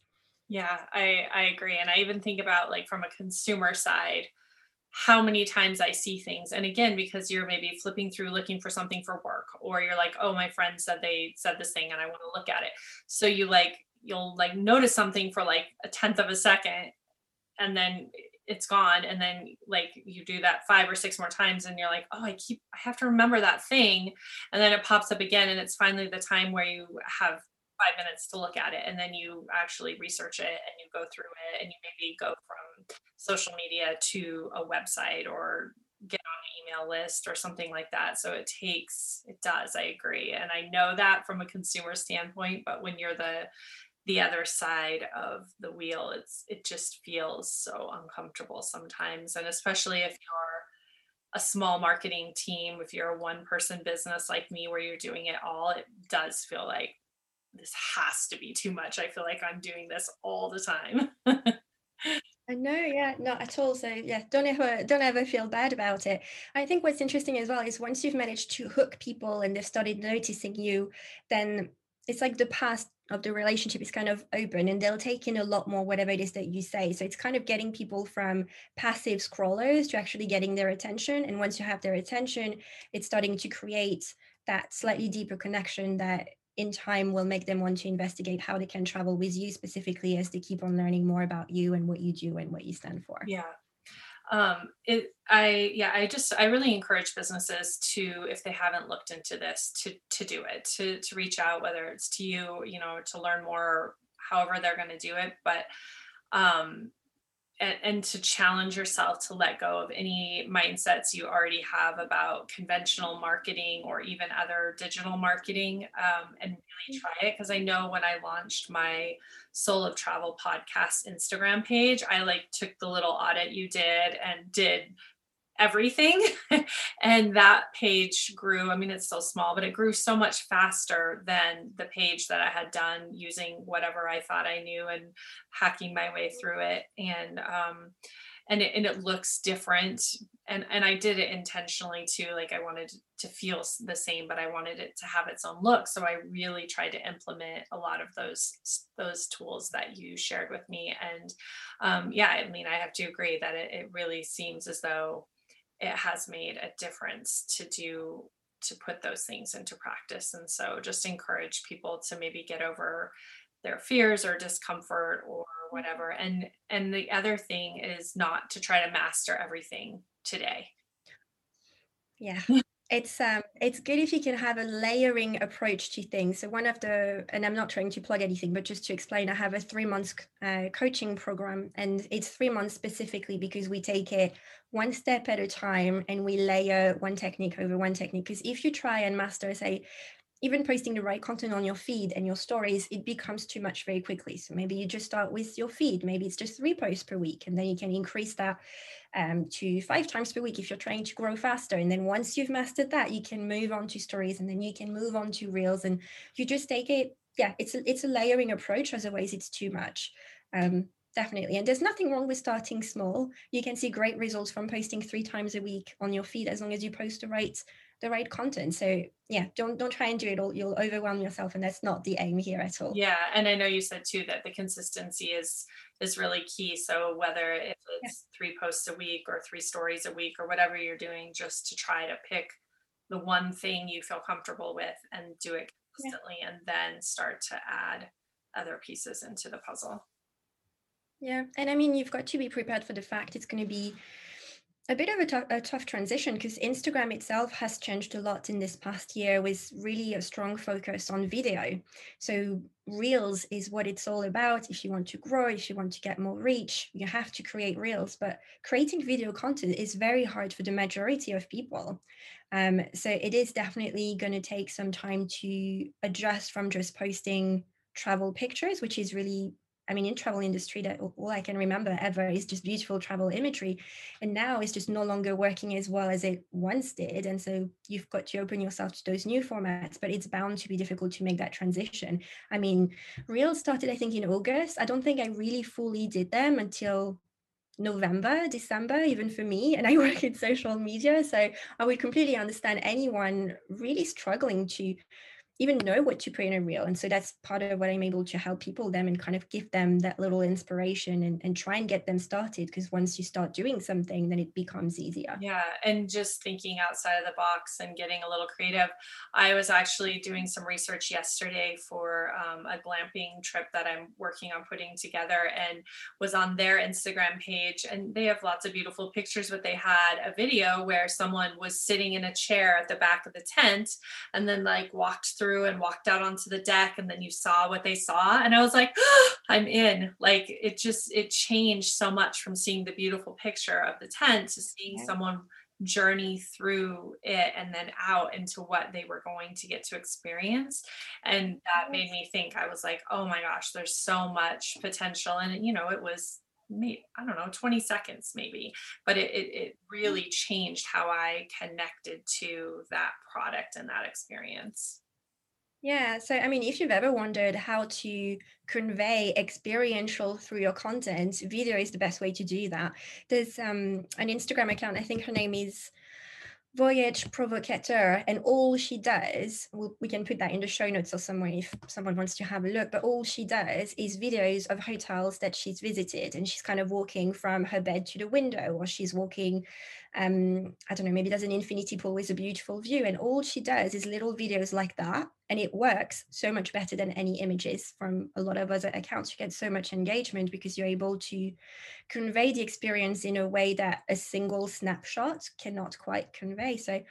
S1: Yeah, I I agree and I even think about like from a consumer side how many times I see things. And again, because you're maybe flipping through looking for something for work, or you're like, oh, my friend said they said this thing and I want to look at it. So you like, you'll like notice something for like a tenth of a second and then it's gone. And then like you do that five or six more times and you're like, oh, I keep, I have to remember that thing. And then it pops up again. And it's finally the time where you have five minutes to look at it and then you actually research it and you go through it and you maybe go from social media to a website or get on an email list or something like that. So it takes it does i agree. And i know that from a consumer standpoint but when you're the the other side of the wheel it's it just feels so uncomfortable sometimes. And especially if you're a small marketing team if you're a one person business like me where you're doing it all it does feel like this has to be too much. I feel like I'm doing this all the time.
S2: I know, yeah, not at all. So yeah, don't ever don't ever feel bad about it. I think what's interesting as well is once you've managed to hook people and they've started noticing you, then it's like the past of the relationship is kind of open and they'll take in a lot more whatever it is that you say. So it's kind of getting people from passive scrollers to actually getting their attention. And once you have their attention, it's starting to create that slightly deeper connection that in time will make them want to investigate how they can travel with you specifically as they keep on learning more about you and what you do and what you stand for.
S1: Yeah. Um it i yeah i just i really encourage businesses to if they haven't looked into this to to do it to to reach out whether it's to you you know to learn more however they're going to do it but um and, and, to challenge yourself to let go of any mindsets you already have about conventional marketing or even other digital marketing um, and really mm. try it because i know when i launched my soul of travel podcast instagram page i like took the little audit you did and did everything. and that page grew. I mean, it's still small, but it grew so much faster than the page that I had done using whatever I thought I knew and hacking my way through it. And, um, and it, and it looks different and and i did it intentionally too like i wanted to feel the same but i wanted it to have its own look so i really tried to implement a lot of those those tools that you shared with me and um, yeah i mean i have to agree that it, it really seems as though it has made a difference to do to put those things into practice. And so just encourage people to maybe get over their fears or discomfort or whatever. Mm-hmm. And and the other thing is not to try to master everything today.
S2: Yeah it's um it's good if you can have a layering approach to things. So one of the and i'm not trying to plug anything but just to explain i have a three months uh, coaching program and it's three months specifically because we take it one step at a time and we layer one technique over one technique. Because if you try and master say even posting the right content on your feed and your stories, it becomes too much very quickly. So maybe you just start with your feed. Maybe it's just three posts per week, and then you can increase that um, to five times per week if you're trying to grow faster. And then once you've mastered that, you can move on to stories, and then you can move on to reels, and you just take it. Yeah, it's a, it's a layering approach. Otherwise, it's too much. Um, definitely. And there's nothing wrong with starting small. You can see great results from posting three times a week on your feed as long as you post the right the right content. So yeah, don't don't try and do it all. You'll overwhelm yourself, and that's not the aim here at all.
S1: Yeah, and I know you said too that the consistency is is really key. So whether if it's yeah. three posts a week or three stories a week or whatever you're doing, just to try to pick the one thing you feel comfortable with and do it consistently, yeah. and then start to add other pieces into the puzzle.
S2: Yeah, and I mean you've got to be prepared for the fact it's going to be a bit of a, t- a tough transition because Instagram itself has changed a lot in this past year with really a strong focus on video. So, Reels is what it's all about. If you want to grow, if you want to get more reach, you have to create Reels. But creating video content is very hard for the majority of people. Um, so, it is definitely going to take some time to adjust from just posting travel pictures, which is really I mean, in travel industry, that all I can remember ever is just beautiful travel imagery, and now it's just no longer working as well as it once did. And so you've got to open yourself to those new formats, but it's bound to be difficult to make that transition. I mean, Reels started, I think, in August. I don't think I really fully did them until November, December, even for me. And I work in social media. So I would completely understand anyone really struggling to even know what to put in a reel. And so that's part of what I'm able to help people them and kind of give them that little inspiration and, and try and get them started. Because once you start doing something, then it becomes easier.
S1: Yeah. And just thinking outside of the box and getting a little creative. I was actually doing some research yesterday for um, a glamping trip that I'm working on putting together and was on their Instagram page. And they have lots of beautiful pictures, but they had a video where someone was sitting in a chair at the back of the tent and then like walked through through and walked out onto the deck and then you saw what they saw and i was like oh, i'm in. Like it just it changed so much from seeing the beautiful picture of the tent to seeing yeah. someone journey through it and then out into what they were going to get to experience. And that made me think i was like oh my gosh there's so much potential. And you know it was maybe I don't know, 20 seconds maybe, but it, it, it, really mm. changed how I connected to that product and that experience.
S2: Yeah. So, I mean, if you've ever wondered how to convey experiential through your content, video is the best way to do that. There's um, an Instagram account, I think her name is Voyage Provocateur, and all she does, we'll, we can put that in the show notes or somewhere if someone wants to have a look, but all she does is videos of hotels that she's visited, and she's kind of walking from her bed to the window, or she's walking um, I don't know, maybe there's an infinity pool with a beautiful view. And all she does is little videos like that. And it works so much better than any images from a lot of other accounts. You get so much engagement because you're able to convey the experience in a way that a single snapshot cannot quite convey. So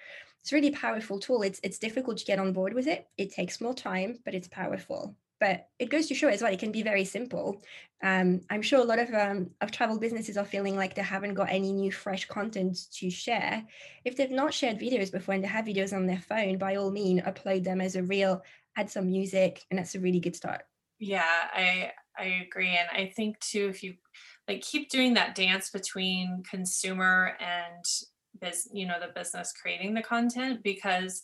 S2: it's really powerful tool. It's it's difficult to get on board with it. It takes more time, but it's powerful but it goes to show as well it can be very simple. Um, i'm sure a lot of um, of travel businesses are feeling like they haven't got any new fresh content to share. If they've not shared videos before and they have videos on their phone by all means upload them as a reel add some music and that's a really good start.
S1: Yeah i i agree and i think too if you like keep doing that dance between consumer and biz you know the business creating the content because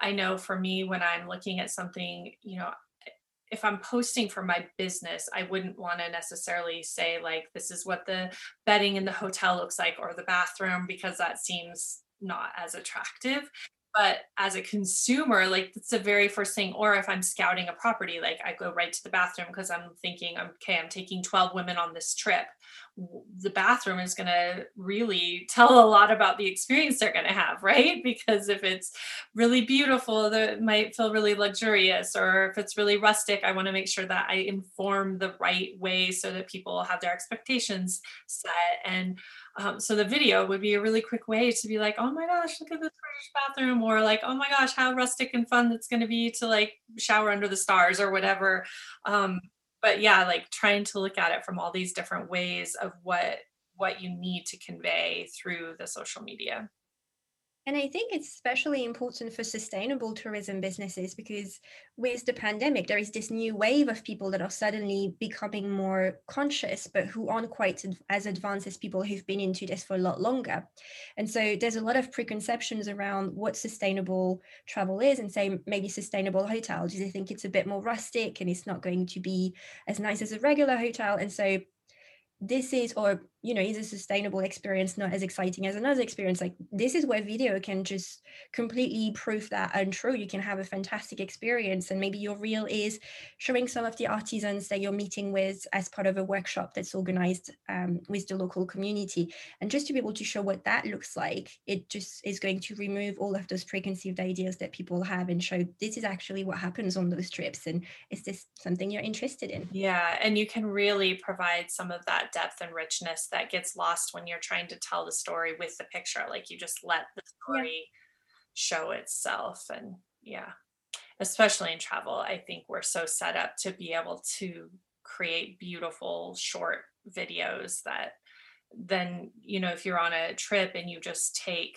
S1: I know for me, when I'm looking at something, you know, if I'm posting for my business, I wouldn't want to necessarily say like this is what the bedding in the hotel looks like or the bathroom because that seems not as attractive but as a consumer like it's the very first thing or if i'm scouting a property like i go right to the bathroom because i'm thinking um, okay i'm taking 12 women on this trip. The bathroom is going to really tell a lot about the experience they're going to have right? Because if it's really beautiful that might feel really luxurious or if it's really rustic i want to make sure that i inform the right way so that people have their expectations set. And um, so the video would be a really quick way to be like, oh my gosh, look at this British bathroom, or like, oh my gosh, how rustic and fun it's going to be to like shower under the stars or whatever. Um, but yeah, like trying to look at it from all these different ways of what what you need to convey through the social media.
S2: And I think it's especially important for sustainable tourism businesses because with the pandemic, there is this new wave of people that are suddenly becoming more conscious, but who aren't quite as advanced as people who've been into this for a lot longer. And so there's a lot of preconceptions around what sustainable travel is, and say maybe sustainable hotels. They think it's a bit more rustic and it's not going to be as nice as a regular hotel. And so this is or you know is a sustainable experience not as exciting as another experience. Like this is where video can just completely prove that untrue. You can have a fantastic experience and maybe your reel is showing some of the artisans that you're meeting with as part of a workshop that's organized um, with the local community. And just to be able to show what that looks like it just is going to remove all of those preconceived ideas that people have and show this is actually what happens on those trips and is this something you're interested in?
S1: Yeah and you can really provide some of that depth and richness that gets lost when you're trying to tell the story with the picture like you just let the story yeah. show itself and yeah especially in travel i think we're so set up to be able to create beautiful short videos that then you know if you're on a trip and you just take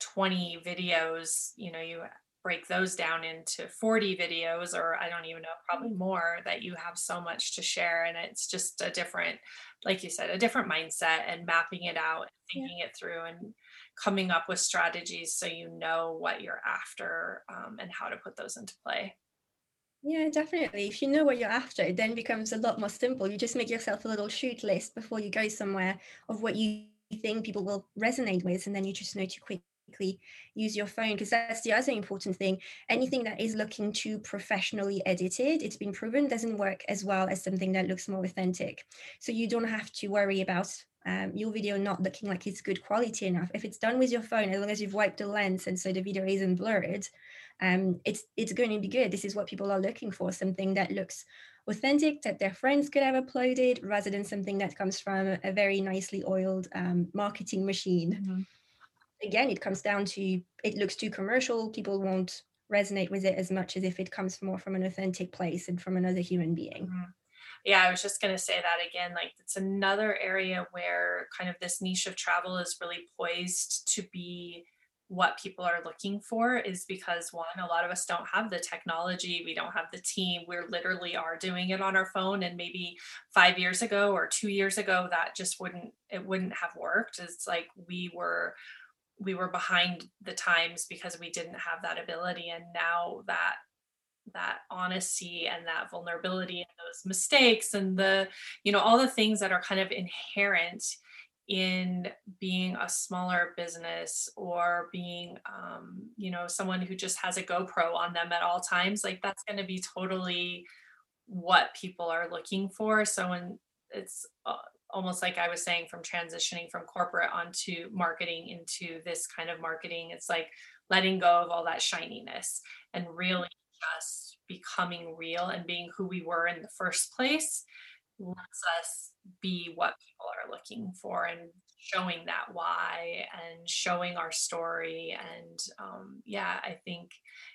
S1: 20 videos you know you break those down into 40 videos or I don't even know, probably mm-hmm. more that you have so much to share. And it's just a different, like you said, a different mindset and mapping it out thinking yeah. it through and coming up with strategies so you know what you're after um, and how to put those into play.
S2: Yeah, definitely. If you know what you're after, it then becomes a lot more simple. You just make yourself a little shoot list before you go somewhere of what you think people will resonate with, and then you just know to quickly use your phone because that's the other important thing. Anything that is looking too professionally edited, it's been proven doesn't work as well as something that looks more authentic. So you don't have to worry about um, your video not looking like it's good quality enough. If it's done with your phone, as long as you've wiped the lens and so the video isn't blurred, um, it's it's going to be good. This is what people are looking for, something that looks authentic that their friends could have uploaded rather than something that comes from a very nicely oiled um, marketing machine. Mm-hmm. Again, it comes down to it looks too commercial. People won't resonate with it as much as if it comes more from an authentic place and from another human being.
S1: Mm-hmm. Yeah, I was just going to say that again. Like, it's another area where kind of this niche of travel is really poised to be what people are looking for is because one a lot of us don't have the technology we don't have the team we literally are doing it on our phone and maybe five years ago or two years ago that just wouldn't it wouldn't have worked it's like we were we were behind the times because we didn't have that ability. And now that that honesty and that vulnerability and those mistakes and the you know all the things that are kind of inherent in being a smaller business or being um, you know someone who just has a gopro on them at all times like that's going to be totally what people are looking for. So when it's uh, almost like i was saying from transitioning from corporate onto marketing into this kind of marketing it's like letting go of all that shininess and really just becoming real and being who we were in the first place lets us be what people are looking for and showing that why and showing our story. And um, yeah i think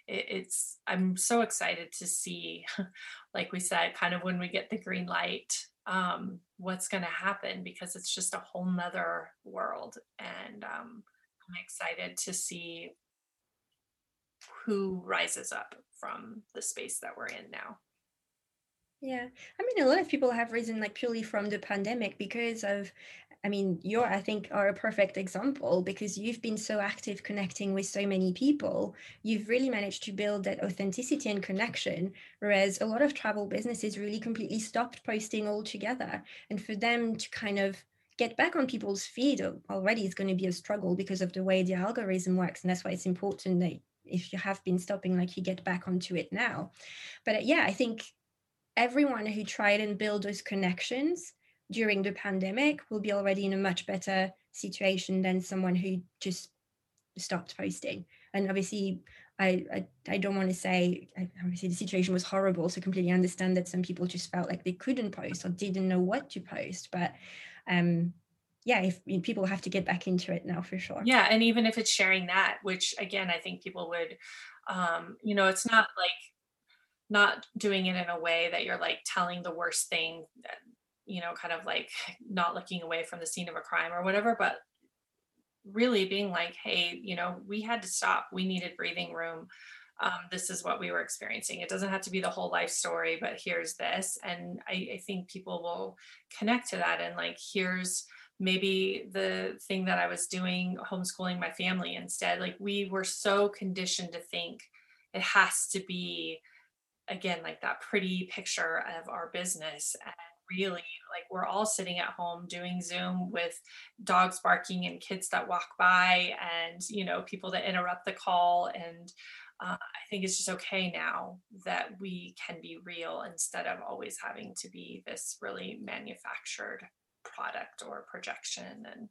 S1: it, it's i'm so excited to see like we said kind of when we get the green light um, what's going to happen because it's just a whole nother world and um, i'm excited to see who rises up from the space that we're in now
S2: yeah. I mean, a lot of people have risen like purely from the pandemic because of, I mean, you're, I think, are a perfect example because you've been so active connecting with so many people. You've really managed to build that authenticity and connection. Whereas a lot of travel businesses really completely stopped posting altogether. And for them to kind of get back on people's feed already is going to be a struggle because of the way the algorithm works. And that's why it's important that if you have been stopping, like you get back onto it now. But uh, yeah, I think everyone who tried and build those connections during the pandemic will be already in a much better situation than someone who just stopped posting. And obviously, I, I, I don't want to say obviously the situation was horrible, so completely understand that some people just felt like they couldn't post or didn't know what to post. But um, yeah, if people have to get back into it now for sure.
S1: Yeah, and even if it's sharing that, which again I think people would, um, you know, it's not like not doing it in a way that you're like telling the worst thing you know kind of like not looking away from the scene of a crime or whatever but really being like hey you know we had to stop. We needed breathing room. Um, this is what we were experiencing. It doesn't have to be the whole life story but here's this. And I, I think people will connect to that and like here's maybe the thing that i was doing homeschooling my family instead. Like we were so conditioned to think it has to be again like that pretty picture of our business really like we're all sitting at home doing zoom with dogs barking and kids that walk by and you know people that interrupt the call and uh, i think it's just okay now that we can be real instead of always having to be this really manufactured product or projection and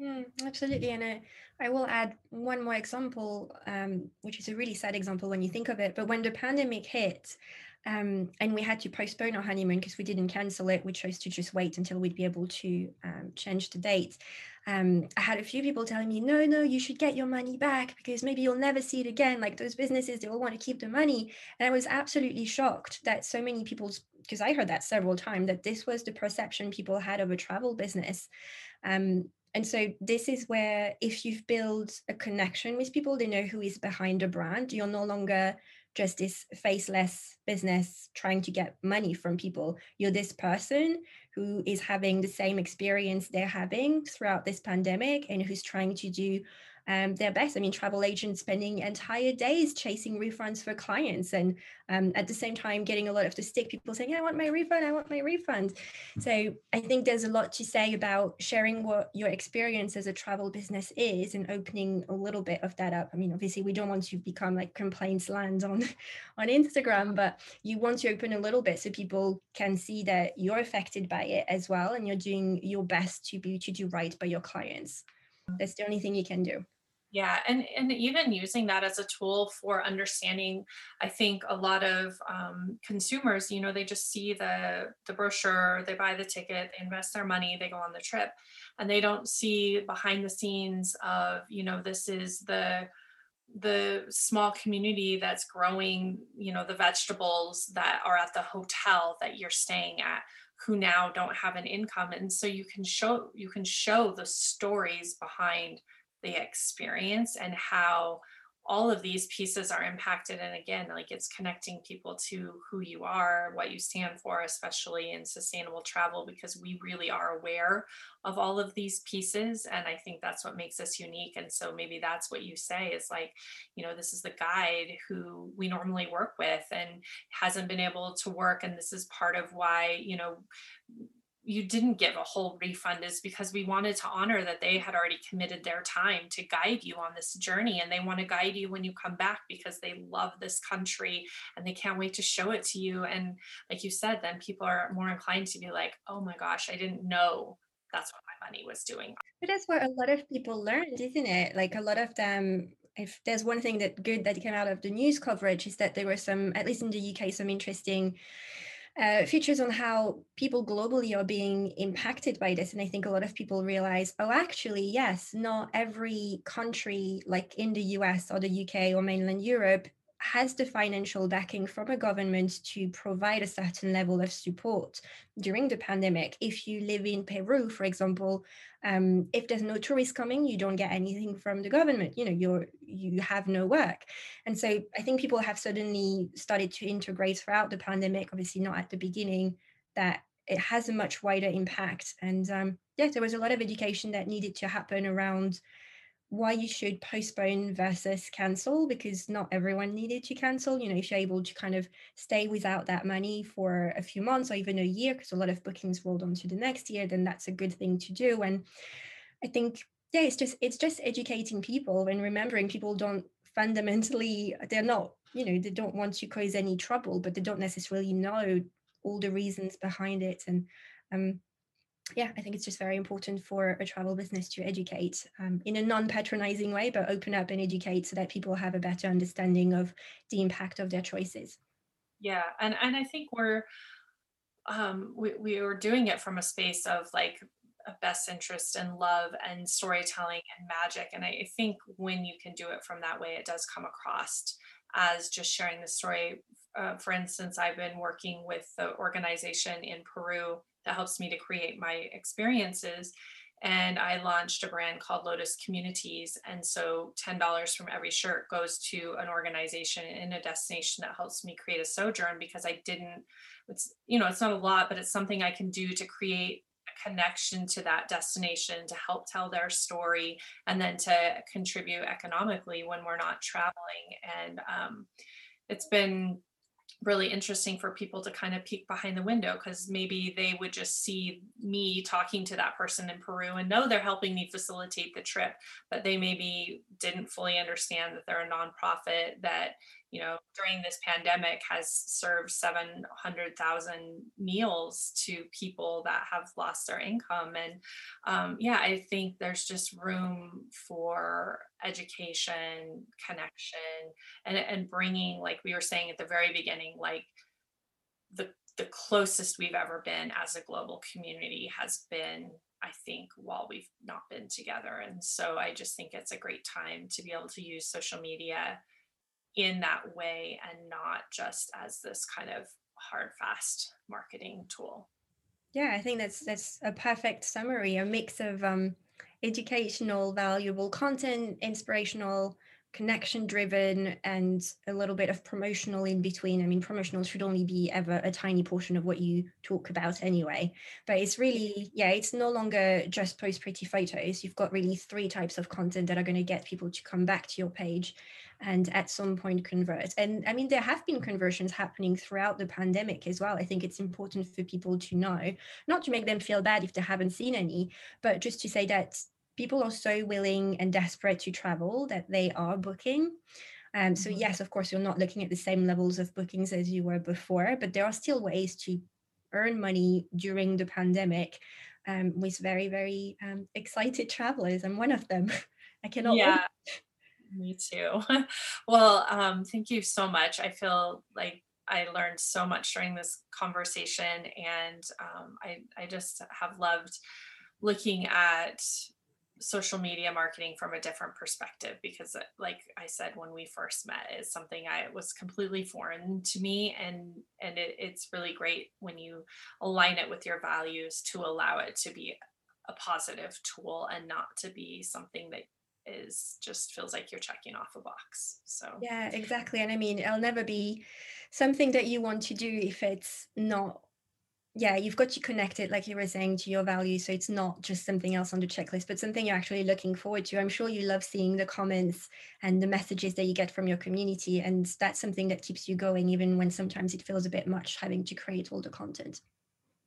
S2: Mm, absolutely. And I, I will add one more example, um, which is a really sad example when you think of it. But when the pandemic hit, um, and we had to postpone our honeymoon because we didn't cancel it, we chose to just wait until we'd be able to um, change the date. Um, I had a few people telling me, no, no, you should get your money back because maybe you'll never see it again. Like those businesses, they all want to keep the money. And I was absolutely shocked that so many people's, because I heard that several times, that this was the perception people had of a travel business. Um, and so this is where if you've built a connection with people, they know who is behind a brand. You're no longer just this faceless business trying to get money from people. You're this person who is having the same experience they're having throughout this pandemic and who's trying to do um, their best. I mean, travel agents spending entire days chasing refunds for clients, and um, at the same time getting a lot of the stick. People saying, "I want my refund. I want my refund." So I think there's a lot to say about sharing what your experience as a travel business is and opening a little bit of that up. I mean, obviously, we don't want to become like complaints land on on Instagram, but you want to open a little bit so people can see that you're affected by it as well, and you're doing your best to be to do right by your clients. That's the only thing you can do.
S1: Yeah, and and even using that as a tool for understanding, I think a lot of um, consumers, you know, they just see the the brochure, they buy the ticket, they invest their money, they go on the trip, and they don't see behind the scenes of, you know, this is the the small community that's growing, you know, the vegetables that are at the hotel that you're staying at who now don't have an income and so you can show you can show the stories behind the experience and how all of these pieces are impacted. And again like it's connecting people to who you are what you stand for especially in sustainable travel because we really are aware of all of these pieces. And i think that's what makes us unique. And so maybe that's what you say is like you know this is the guide who we normally work with and hasn't been able to work. And this is part of why you know you didn't give a whole refund is because we wanted to honor that they had already committed their time to guide you on this journey and they want to guide you when you come back because they love this country and they can't wait to show it to you. And like you said then people are more inclined to be like oh my gosh i didn't know that's what my money was doing.
S2: But that's what a lot of people learned isn't it? Like a lot of them if there's one thing that good that came out of the news coverage is that there were some at least in the uk some interesting uh, features on how people globally are being impacted by this. And I think a lot of people realize, oh, actually, yes, not every country like in the US or the UK or mainland Europe has the financial backing from a government to provide a certain level of support during the pandemic. If you live in Peru, for example, um, if there's no tourists coming, you don't get anything from the government. You know, you're you have no work, and so I think people have suddenly started to integrate throughout the pandemic. Obviously, not at the beginning. That it has a much wider impact, and um, yeah, there was a lot of education that needed to happen around why you should postpone versus cancel because not everyone needed to cancel. You know if you're able to kind of stay without that money for a few months or even a year because a lot of bookings rolled on to the next year then that's a good thing to do. And i think yeah it's just it's just educating people and remembering people don't fundamentally they're not you know they don't want to cause any trouble but they don't necessarily know all the reasons behind it. And um yeah, I think it's just very important for a travel business to educate um, in a non-patronizing way, but open up and educate so that people have a better understanding of the impact of their choices.
S1: Yeah, and and I think we're um, we we were doing it from a space of like a best interest and love and storytelling and magic, and I think when you can do it from that way, it does come across as just sharing the story. Uh, for instance, I've been working with the organization in Peru that helps me to create my experiences. And I launched a brand called Lotus Communities. And so $10 from every shirt goes to an organization in a destination that helps me create a sojourn because I didn't, it's, you know, it's not a lot, but it's something I can do to create a connection to that destination to help tell their story and then to contribute economically when we're not traveling. And um, it's been really interesting for people to kind of peek behind the window because maybe they would just see me talking to that person in Peru and know they're helping me facilitate the trip, but they maybe didn't fully understand that they're a nonprofit that you know, during this pandemic has served 700,000 meals to people that have lost their income. And um, yeah, I think there's just room for education, connection, and, and bringing, like we were saying at the very beginning, like the, the closest we've ever been as a global community has been I think, while we've not been together. And so I just think it's a great time to be able to use social media in that way and not just as this kind of hard fast marketing tool.
S2: Yeah i think that's that's a perfect summary a mix of um educational, valuable content, inspirational, connection driven and a little bit of promotional in between. I mean, promotional should only be ever a tiny portion of what you talk about anyway. But it's really, yeah, it's no longer just post pretty photos. You've got really three types of content that are going to get people to come back to your page and at some point convert. And I mean, there have been conversions happening throughout the pandemic as well. I think it's important for people to know, not to make them feel bad if they haven't seen any, but just to say that people are so willing and desperate to travel that they are booking. Um, so mm-hmm. yes, of course, you're not looking at the same levels of bookings as you were before, but there are still ways to earn money during the pandemic um, with very, very um, excited travelers. I'm one of them. I cannot.
S1: Yeah, wait. me too. well, um, thank you so much. I feel like I learned so much during this conversation, and um, I, I just have loved looking at social media marketing from a different perspective because uh, like i said when we first met is something i was completely foreign to me and and it, it's really great when you align it with your values to allow it to be a positive tool and not to be something that is just feels like you're checking off a box so.
S2: Yeah exactly and i mean it'll never be something that you want to do if it's not yeah you've got to connect it like you were saying to your values so it's not just something else on the checklist but something you're actually looking forward to. I'm sure you love seeing the comments and the messages that you get from your community and that's something that keeps you going even when sometimes it feels a bit much having to create all the content.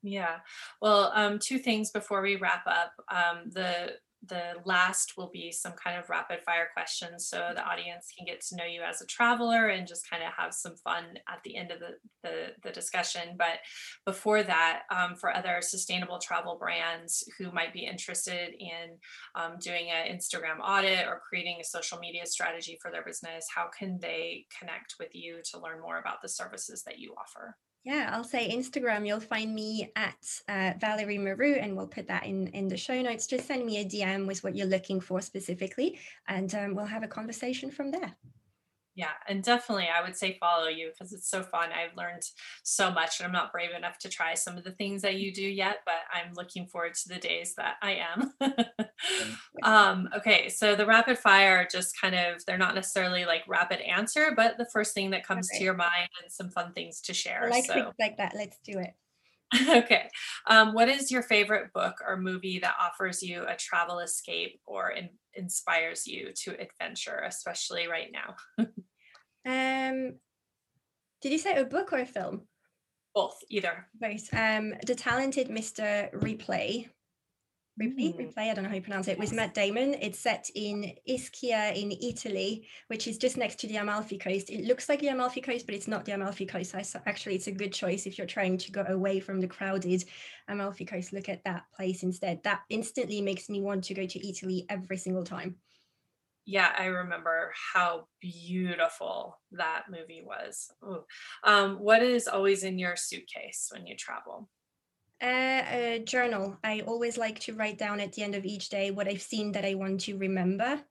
S1: Yeah. Well um, two things before we wrap up. Um, the the last will be some kind of rapid fire questions so the audience can get to know you as a traveler and just kind of have some fun at the end of the, the, the discussion. But before that, um, for other sustainable travel brands who might be interested in um, doing an Instagram audit or creating a social media strategy for their business, how can they connect with you to learn more about the services that you offer?
S2: Yeah, I'll say Instagram. You'll find me at uh, Valerie Maru, and we'll put that in in the show notes. Just send me a DM with what you're looking for specifically, and um, we'll have a conversation from there
S1: yeah and definitely i would say follow you because it's so fun i've learned so much and i'm not brave enough to try some of the things that you do yet but i'm looking forward to the days that i am um, okay so the rapid fire just kind of they're not necessarily like rapid answer but the first thing that comes okay. to your mind and some fun things to share
S2: I like so. like that let's do it
S1: okay. Um, what is your favorite book or movie that offers you a travel escape or in, inspires you to adventure, especially right now?
S2: um, did you say a book or a film?
S1: Both, either.
S2: Both. Um, The Talented Mr. Replay. Replay, mm. Ripley, I don't know how you pronounce it, with Matt Damon. It's set in Ischia in Italy, which is just next to the Amalfi Coast. It looks like the Amalfi Coast, but it's not the Amalfi Coast. So actually, it's a good choice if you're trying to go away from the crowded Amalfi Coast. Look at that place instead. That instantly makes me want to go to Italy every single time.
S1: Yeah, I remember how beautiful that movie was. Um, what is always in your suitcase when you travel?
S2: Uh, a journal. I always like to write down at the end of each day what I've seen that I want to remember.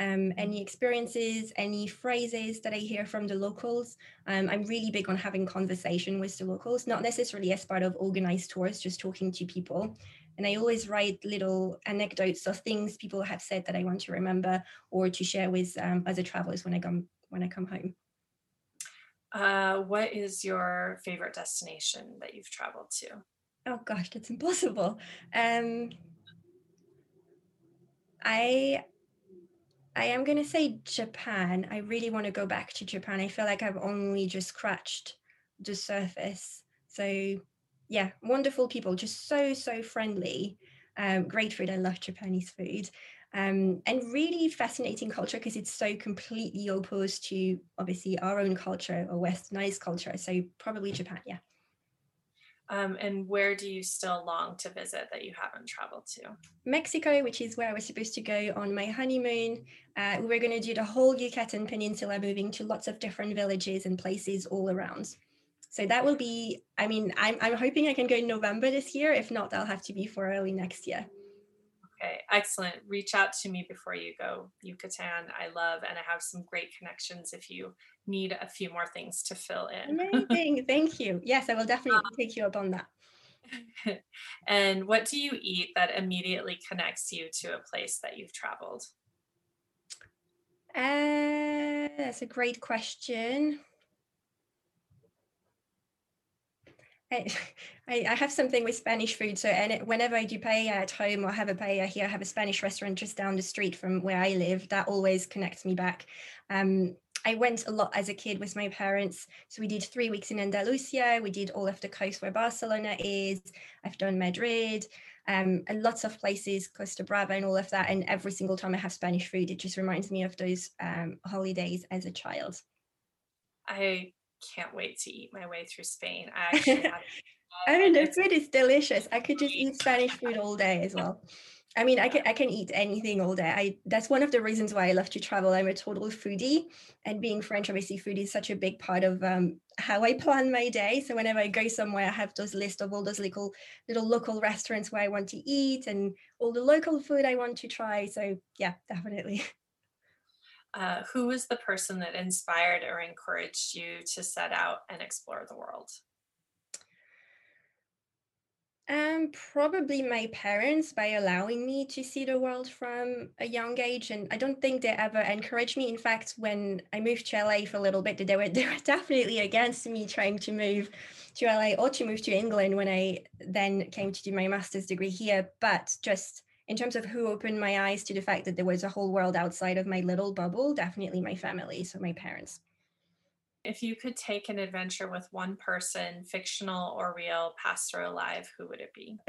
S2: Um, any mm-hmm. experiences, any phrases that I hear from the locals. Um, I'm really big on having conversation with the locals, not necessarily as part of organized tours, just talking to people. And I always write little anecdotes or things people have said that I want to remember or to share with um, other travelers when I come when I come home.
S1: Uh, what is your favorite destination that you've traveled to?
S2: oh gosh, that's impossible. Um, I I am gonna say Japan. I really want to go back to Japan. I feel like I've only just scratched the surface. So yeah, wonderful people, just so so friendly. Um, great food. I love Japanese food. Um, and really fascinating culture because it's so completely opposed to obviously our own culture or westernized culture. So probably Japan, yeah.
S1: Um, and where do you still long to visit that you haven't traveled to?
S2: Mexico, which is where I was supposed to go on my honeymoon. Uh, we were going to do the whole Yucatan Peninsula, moving to lots of different villages and places all around. So that will be, I mean, I'm, I'm hoping I can go in November this year. If not, that'll have to be for early next year.
S1: Okay, excellent. Reach out to me before you go, Yucatan. I love and I have some great connections if you need a few more things to fill in.
S2: Amazing. Thank you. Yes, I will definitely um, take you up on that.
S1: and what do you eat that immediately connects you to a place that you've traveled?
S2: Uh, that's a great question. I, I have something with Spanish food. So, and whenever I do paella at home or have a paella here, I have a Spanish restaurant just down the street from where I live. That always connects me back. Um, I went a lot as a kid with my parents. So we did three weeks in Andalusia. We did all of the coast where Barcelona is. I've done Madrid um, and lots of places, Costa Brava and all of that. And every single time I have Spanish food, it just reminds me of those um, holidays as a child.
S1: I can't wait to eat my way through Spain. I actually have.
S2: I mean, the food is delicious. I could just eat Spanish food all day as well. I mean, I can I can eat anything all day. I that's one of the reasons why I love to travel. I'm a total foodie, and being French, obviously, food is such a big part of um, how I plan my day. So whenever I go somewhere, I have those list of all those little little local restaurants where I want to eat and all the local food I want to try. So yeah, definitely.
S1: Uh, who was the person that inspired or encouraged you to set out and explore the world?
S2: Um, probably my parents by allowing me to see the world from a young age, and I don't think they ever encouraged me. In fact, when I moved to LA for a little bit, they were they were definitely against me trying to move to LA or to move to England when I then came to do my master's degree here. But just in terms of who opened my eyes to the fact that there was a whole world outside of my little bubble, definitely my family, so my parents.
S1: If you could take an adventure with one person, fictional or real, past or alive, who would it be?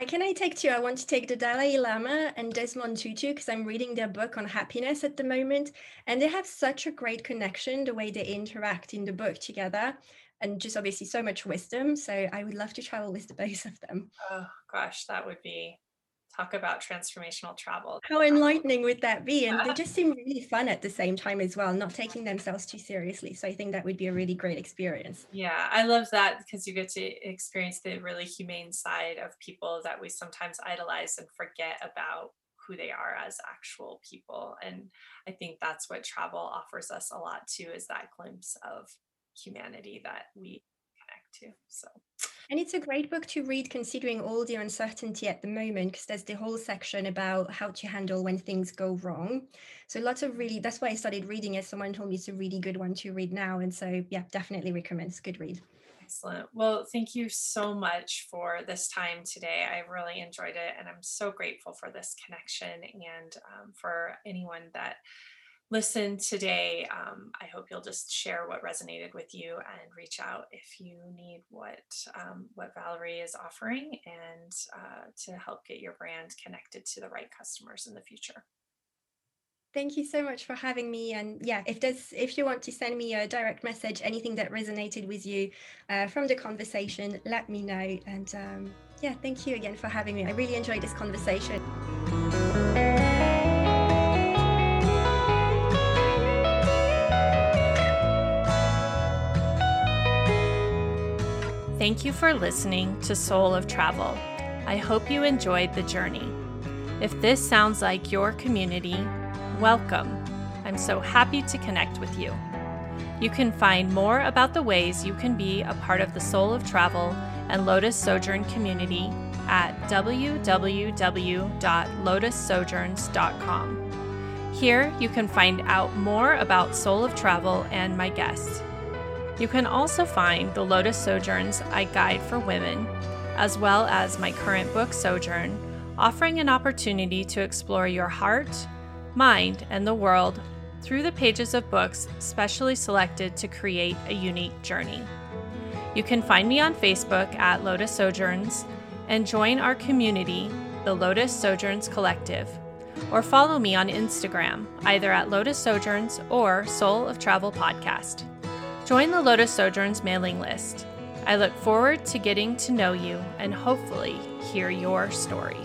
S2: I can I take two? I want to take the Dalai Lama and Desmond Tutu because I'm reading their book on happiness at the moment, and they have such a great connection the way they interact in the book together, and just obviously so much wisdom. So I would love to travel with the both of them.
S1: Oh gosh, that would be talk about transformational travel.
S2: How enlightening would that be? And they just seem really fun at the same time as well, not taking themselves too seriously. So I think that would be a really great experience.
S1: Yeah, I love that because you get to experience the really humane side of people that we sometimes idolize and forget about who they are as actual people. And I think that's what travel offers us a lot too, is that glimpse of humanity that we connect to. So
S2: and it's a great book to read considering all the uncertainty at the moment, because there's the whole section about how to handle when things go wrong. So lots of really, that's why I started reading it. Someone told me it's a really good one to read now. And so, yeah, definitely recommend. Good read.
S1: Excellent. Well, thank you so much for this time today. I really enjoyed it. And I'm so grateful for this connection and um, for anyone that listen today, um, I hope you'll just share what resonated with you and reach out if you need what um, what Valerie is offering and uh, to help get your brand connected to the right customers in the future.
S2: Thank you so much for having me. And yeah, if there's if you want to send me a direct message, anything that resonated with you uh, from the conversation, let me know. And um, yeah, thank you again for having me. I really enjoyed this conversation.
S1: Thank you for listening to Soul of Travel. I hope you enjoyed the journey. If this sounds like your community, welcome. I'm so happy to connect with you. You can find more about the ways you can be a part of the Soul of Travel and Lotus Sojourn community at www.lotussojourns.com. Here you can find out more about Soul of Travel and my guests. You can also find the Lotus Sojourns I Guide for Women, as well as my current book, Sojourn, offering an opportunity to explore your heart, mind, and the world through the pages of books specially selected to create a unique journey. You can find me on Facebook at Lotus Sojourns and join our community, the Lotus Sojourns Collective, or follow me on Instagram, either at Lotus Sojourns or Soul of Travel Podcast. Join the Lotus Sojourns mailing list. I look forward to getting to know you and hopefully hear your story.